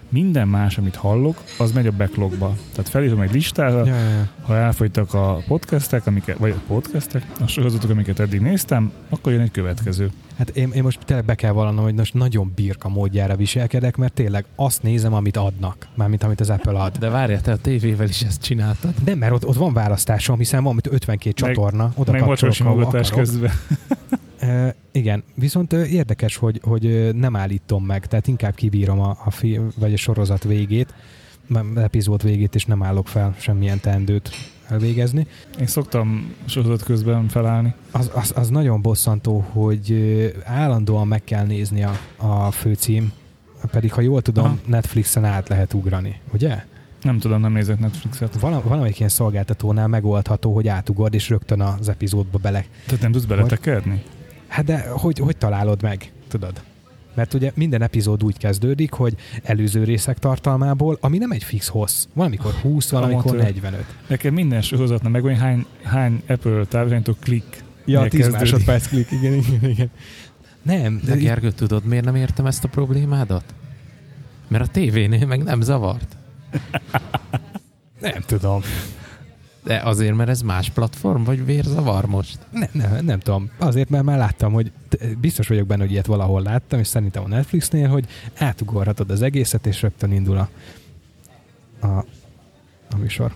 Speaker 3: Minden más, amit hallok, az megy a backlogba. Tehát felírom egy listára,
Speaker 1: Ja, ja, ja.
Speaker 3: ha elfogytak a podcastek, amiket, vagy a podcastek, a sorozatok, amiket eddig néztem, akkor jön egy következő.
Speaker 1: Hát én, én most tényleg be kell vallanom, hogy most nagyon birka módjára viselkedek, mert tényleg azt nézem, amit adnak. Mármint amit az Apple ad.
Speaker 2: De várjál, te a tévével is ezt csináltad.
Speaker 1: Nem, mert ott, ott van választásom, hiszen van mit 52
Speaker 3: Meg-
Speaker 1: csatorna, oda
Speaker 3: Meg
Speaker 1: akarok.
Speaker 3: közben.
Speaker 1: E, igen, viszont érdekes, hogy, hogy nem állítom meg, tehát inkább kibírom a, a film, vagy a sorozat végét, epizód végét, és nem állok fel semmilyen teendőt elvégezni.
Speaker 3: Én szoktam sorozat közben felállni.
Speaker 1: Az, az, az nagyon bosszantó, hogy állandóan meg kell nézni a, a főcím, pedig ha jól tudom,
Speaker 3: Aha.
Speaker 1: Netflixen át lehet ugrani, ugye?
Speaker 3: Nem tudom, nem nézek Netflixet.
Speaker 1: Vala, valamelyik ilyen szolgáltatónál megoldható, hogy átugord, és rögtön az epizódba bele
Speaker 3: Tehát nem tudsz beletekerni?
Speaker 1: Hát de hogy, hogy találod meg, tudod? Mert ugye minden epizód úgy kezdődik, hogy előző részek tartalmából, ami nem egy fix hossz. Valamikor 20, valamikor
Speaker 3: Amatőr.
Speaker 1: 45.
Speaker 3: Nekem minden sorozatnak meg olyan hány, hány Apple távirányító klik.
Speaker 1: Ja,
Speaker 3: Mire
Speaker 1: 10
Speaker 3: kezdődik.
Speaker 1: másodperc klik, igen, igen, igen. Nem,
Speaker 2: De
Speaker 1: de
Speaker 2: Gergő, tudod, miért nem értem ezt a problémádat? Mert a tévénél meg nem zavart.
Speaker 1: nem tudom.
Speaker 2: De azért, mert ez más platform, vagy vérzavar most?
Speaker 1: Ne, ne, nem tudom. Azért, mert már láttam, hogy biztos vagyok benne, hogy ilyet valahol láttam, és szerintem a Netflixnél, hogy átugorhatod az egészet, és rögtön indul a, a, a műsor.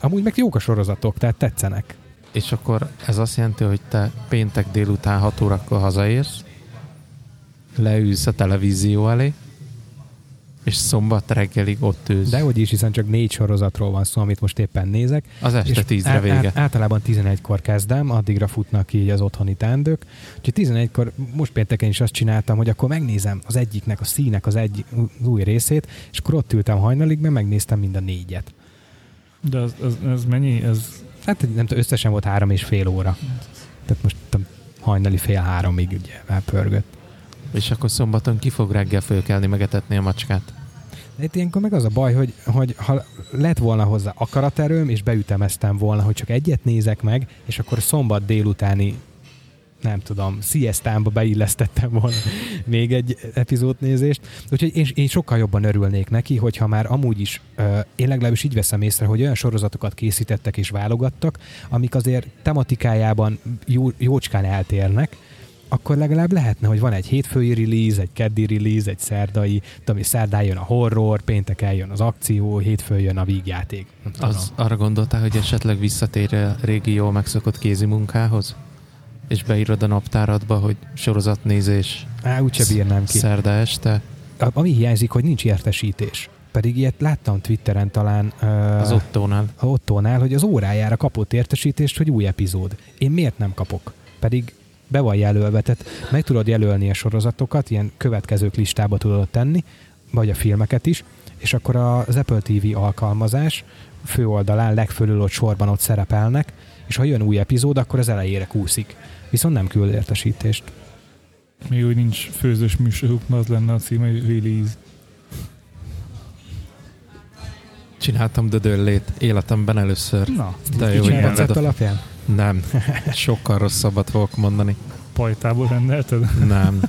Speaker 1: Amúgy meg jók a sorozatok, tehát tetszenek.
Speaker 2: És akkor ez azt jelenti, hogy te péntek délután 6 órakor hazaérsz, leülsz a televízió elé, és szombat reggelig ott ülsz.
Speaker 1: De hogy is, hiszen csak négy sorozatról van szó, amit most éppen nézek.
Speaker 2: Az este
Speaker 1: És
Speaker 2: tízre vége.
Speaker 1: át- általában 11-kor kezdem, addigra futnak így az otthoni teendők. Úgyhogy 11-kor, most pénteken is azt csináltam, hogy akkor megnézem az egyiknek, a színek az egyik az új részét, és akkor ott ültem hajnalig, mert megnéztem mind a négyet.
Speaker 3: De az, az, ez mennyi? Ez
Speaker 1: Hát nem tudom, összesen volt három és fél óra. Tehát most tudom, hajnali fél háromig ugye elpörgött.
Speaker 2: És akkor szombaton ki fog reggel fölkelni, megetetni a macskát.
Speaker 1: De itt ilyenkor meg az a baj, hogy, hogy ha lett volna hozzá akaraterőm, és beütemeztem volna, hogy csak egyet nézek meg, és akkor szombat délutáni nem tudom, siestámba beillesztettem volna még egy epizódnézést. Úgyhogy én, én sokkal jobban örülnék neki, hogyha már amúgy is, ö, én legalábbis így veszem észre, hogy olyan sorozatokat készítettek és válogattak, amik azért tematikájában jó, jócskán eltérnek, akkor legalább lehetne, hogy van egy hétfői release, egy keddi release, egy szerdai, tudom, szerdán jön a horror, pénteken jön az akció, hétfőn jön a vígjáték.
Speaker 2: Az arra gondoltál, hogy esetleg visszatér a régi jól megszokott kézi munkához? És beírod a naptáradba, hogy sorozatnézés
Speaker 1: Á, úgyse bírnám ki.
Speaker 2: szerda este,
Speaker 1: A- Ami hiányzik, hogy nincs értesítés. Pedig ilyet láttam Twitteren talán uh,
Speaker 2: az Ottónál.
Speaker 1: a Ottónál, hogy az órájára kapott értesítést, hogy új epizód. Én miért nem kapok? Pedig be van jelölve, tehát meg tudod jelölni a sorozatokat, ilyen következők listába tudod tenni, vagy a filmeket is, és akkor az Apple TV alkalmazás főoldalán legfölül ott sorban ott szerepelnek, és ha jön új epizód, akkor az elejére kúszik. Viszont nem küld értesítést.
Speaker 3: még úgy nincs főzős műsoruk, az lenne a címe, hogy release.
Speaker 2: Csináltam dödöllét életemben először.
Speaker 3: Na,
Speaker 2: De jó, hogy
Speaker 1: alapján?
Speaker 2: Nem, sokkal rosszabbat fogok mondani.
Speaker 3: pajtából rendelted?
Speaker 2: Nem.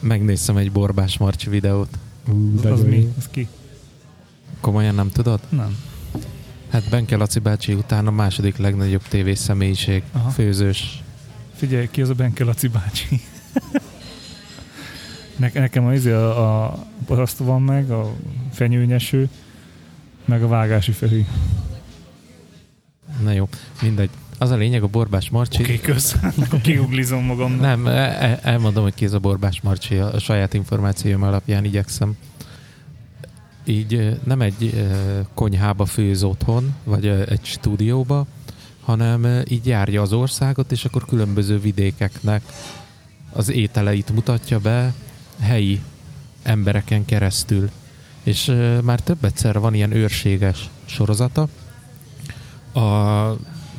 Speaker 2: Megnéztem egy Borbás Marcsi videót.
Speaker 1: Ú, de
Speaker 3: az
Speaker 1: jó.
Speaker 3: mi? Az ki?
Speaker 2: Komolyan nem tudod?
Speaker 3: Nem.
Speaker 2: Hát Benke Laci bácsi után a második legnagyobb tévés személyiség,
Speaker 3: Aha.
Speaker 2: főzős.
Speaker 3: Figyelj, ki az a Benke Laci bácsi? ne, nekem az izé a, a paraszt van meg, a fenyőnyeső, meg a vágási Feri.
Speaker 2: Na jó, mindegy. Az a lényeg, a Borbás Marcsi.
Speaker 3: Oké, okay, kösz. Akkor kiguglizom magam.
Speaker 2: Nem, e- e- elmondom, hogy ki ez a Borbás Marcsi, a saját információim alapján igyekszem. Így ö, nem egy konyhába főz otthon, vagy egy stúdióba, hanem így járja az országot, és akkor különböző vidékeknek az ételeit mutatja be helyi embereken keresztül. És már több egyszer van ilyen őrséges sorozata. A,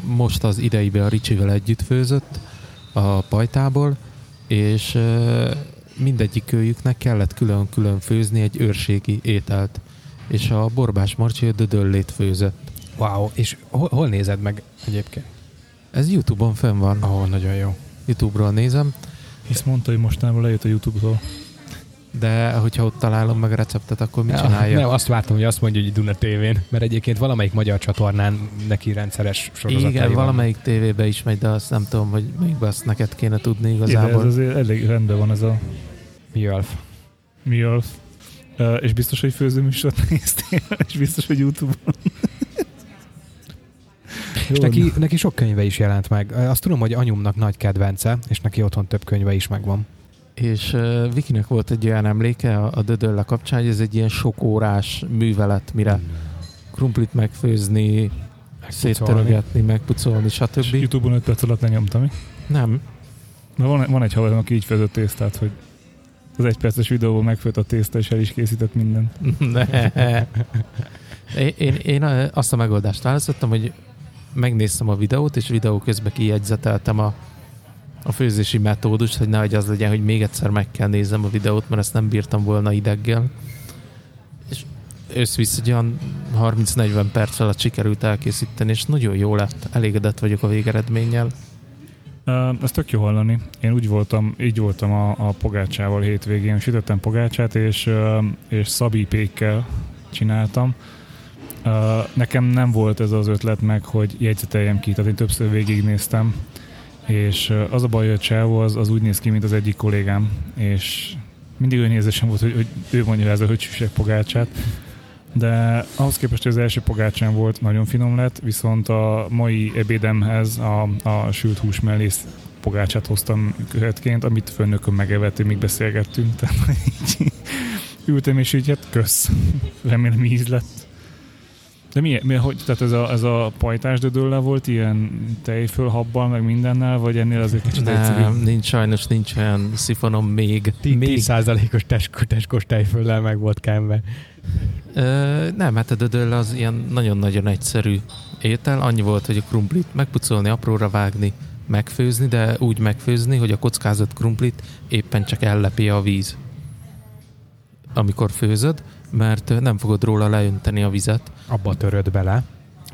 Speaker 2: most az ideibe a Ricsivel együtt főzött a pajtából, és mindegyik őjüknek kellett külön-külön főzni egy őrségi ételt. És a Borbás Marcsi a dödöllét főzött.
Speaker 1: Wow, és hol, hol nézed meg egyébként?
Speaker 2: Ez Youtube-on fönn van.
Speaker 1: Ahol nagyon jó.
Speaker 2: Youtube-ról nézem,
Speaker 3: Hisz mondta, hogy mostanában lejött a Youtube-tól.
Speaker 2: De hogyha ott találom meg a receptet, akkor mit
Speaker 1: Ja,
Speaker 2: csinálja?
Speaker 1: Nem, azt vártam, hogy azt mondja, hogy Duna tévén, mert egyébként valamelyik magyar csatornán neki rendszeres sorozatai
Speaker 2: Igen,
Speaker 1: van.
Speaker 2: valamelyik tévébe is megy, de azt nem tudom, hogy melyikbe azt neked kéne tudni
Speaker 3: Igen, ez
Speaker 2: igazából.
Speaker 3: azért elég rendben van ez a
Speaker 1: Mjölf.
Speaker 3: Mjölf. Uh, és biztos, hogy főzőműsort néztél, és biztos, hogy Youtube-on.
Speaker 1: És neki, neki sok könyve is jelent meg. Azt tudom, hogy anyumnak nagy kedvence, és neki otthon több könyve is megvan.
Speaker 2: És uh, Vikinek volt egy olyan emléke a, a Dödölle kapcsán, hogy ez egy ilyen sok órás művelet, mire krumplit megfőzni, széttörögetni, megpucolni,
Speaker 3: És
Speaker 2: stb.
Speaker 3: Youtube-on 5 perc alatt lenyomtam, mi?
Speaker 2: Nem.
Speaker 3: Na van, van egy haverom, aki így főzött tésztát, hogy az egy perces videóban megfőtt a tészta, és el is készített mindent.
Speaker 2: Ne. Én, én, én azt a megoldást választottam, hogy megnéztem a videót, és videó közben kijegyzeteltem a, a főzési metódust, hogy nehogy az legyen, hogy még egyszer meg kell néznem a videót, mert ezt nem bírtam volna ideggel. És összvisz egy olyan 30-40 perc alatt sikerült elkészíteni, és nagyon jó lett. Elégedett vagyok a végeredménnyel.
Speaker 3: Ez tök jó hallani. Én úgy voltam, így voltam a, a pogácsával hétvégén. Sütöttem pogácsát, és, és szabi pékkel csináltam. Nekem nem volt ez az ötlet meg, hogy jegyzeteljem ki, tehát én többször végignéztem, és az a baj, hogy a csávó az, az úgy néz ki, mint az egyik kollégám, és mindig olyan érzésem volt, hogy, hogy ő mondja ez a höcsűsek pogácsát, de ahhoz képest, hogy az első pogácsán volt, nagyon finom lett, viszont a mai ebédemhez a, a sült hús mellé pogácsát hoztam követként, amit főnökön megevett, míg beszélgettünk. Tehát így ültem, és így hát kösz. Remélem íz lett. De mi, mi hogy, tehát ez a, ez a pajtás dödöllel volt ilyen tejfölhabbal, meg mindennel, vagy ennél azért kicsit
Speaker 2: Nem,
Speaker 3: egyszerűbb?
Speaker 2: nincs sajnos, nincs olyan szifonom még.
Speaker 1: 10%-os teskos, teskos tejföllel meg volt kenve.
Speaker 2: Ö, nem, hát a dödöll az ilyen nagyon-nagyon egyszerű étel. Annyi volt, hogy a krumplit megpucolni, apróra vágni, megfőzni, de úgy megfőzni, hogy a kockázott krumplit éppen csak ellepi a víz. Amikor főzöd, mert nem fogod róla leönteni a vizet.
Speaker 1: Abba töröd bele,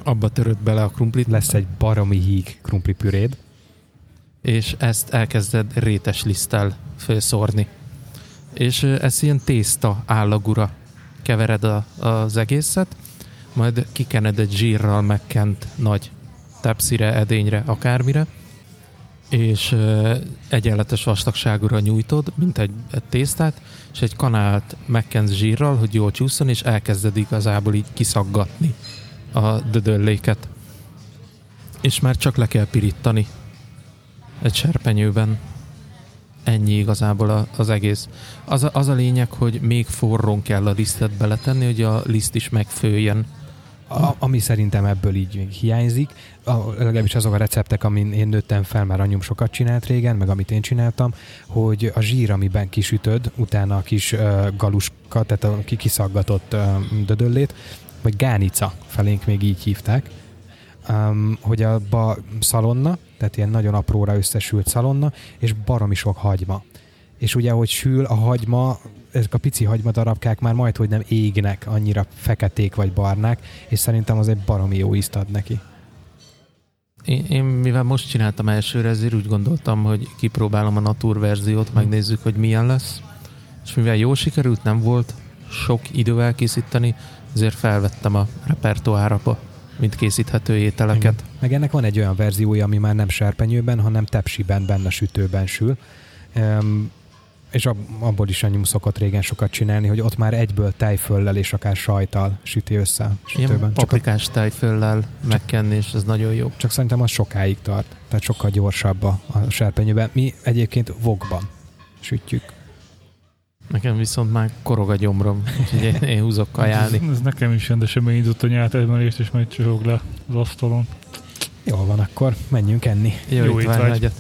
Speaker 2: Abba töröd bele a krumplit,
Speaker 1: lesz egy baromi híg krumplipüréd,
Speaker 2: és ezt elkezded rétes liszttel felszórni. És ez ilyen tészta állagura kevered a, az egészet, majd kikened egy zsírral megkent nagy tepszire, edényre, akármire, és egyenletes vastagságúra nyújtod, mint egy, egy tésztát, és egy kanált megkensz zsírral, hogy jól csúszson, és elkezded igazából így kiszaggatni a dödölléket. És már csak le kell pirítani egy serpenyőben. Ennyi igazából a, az egész. Az a, az a lényeg, hogy még forrón kell a lisztet beletenni, hogy a liszt is megfőjön.
Speaker 1: A, ami szerintem ebből így hiányzik, a, legalábbis azok a receptek, amin én nőttem fel, már anyum sokat csinált régen, meg amit én csináltam, hogy a zsír, amiben kisütöd, utána a kis uh, galuska, tehát a ki- kiszaggatott uh, dödöllét, vagy gánica, felénk még így hívták, um, hogy abba szalonna, tehát ilyen nagyon apróra összesült szalonna, és baromi sok hagyma. És ugye, ahogy sül a hagyma, ezek a pici hagymadarabkák már majd, hogy nem égnek, annyira feketék vagy barnák, és szerintem az egy baromi jó ízt ad neki.
Speaker 2: Én, én mivel most csináltam elsőre, ezért úgy gondoltam, hogy kipróbálom a Natur verziót, megnézzük, hogy milyen lesz. És mivel jó sikerült, nem volt sok idő elkészíteni, ezért felvettem a repertoárba, mint készíthető ételeket.
Speaker 1: Igen. Meg ennek van egy olyan verziója, ami már nem serpenyőben, hanem tepsiben, benne sütőben sül. Um, és ab, abból is anyum szokott régen sokat csinálni, hogy ott már egyből tejföllel és akár sajtal süti össze a
Speaker 2: Ilyen
Speaker 1: sütőben. A,
Speaker 2: paprikás tejföllel megkenni, és ez nagyon jó.
Speaker 1: csak szerintem az sokáig tart, tehát sokkal gyorsabb a, a serpenyőben. Mi egyébként vokban sütjük.
Speaker 2: Nekem viszont már korog a gyomrom, úgyhogy én, én húzok kajálni.
Speaker 3: Ez, ez nekem is jön, de sem indult a nyált és majd csörög le az asztalon.
Speaker 1: Jól van, akkor menjünk enni.
Speaker 2: Jó,
Speaker 3: Jó
Speaker 2: étvágy.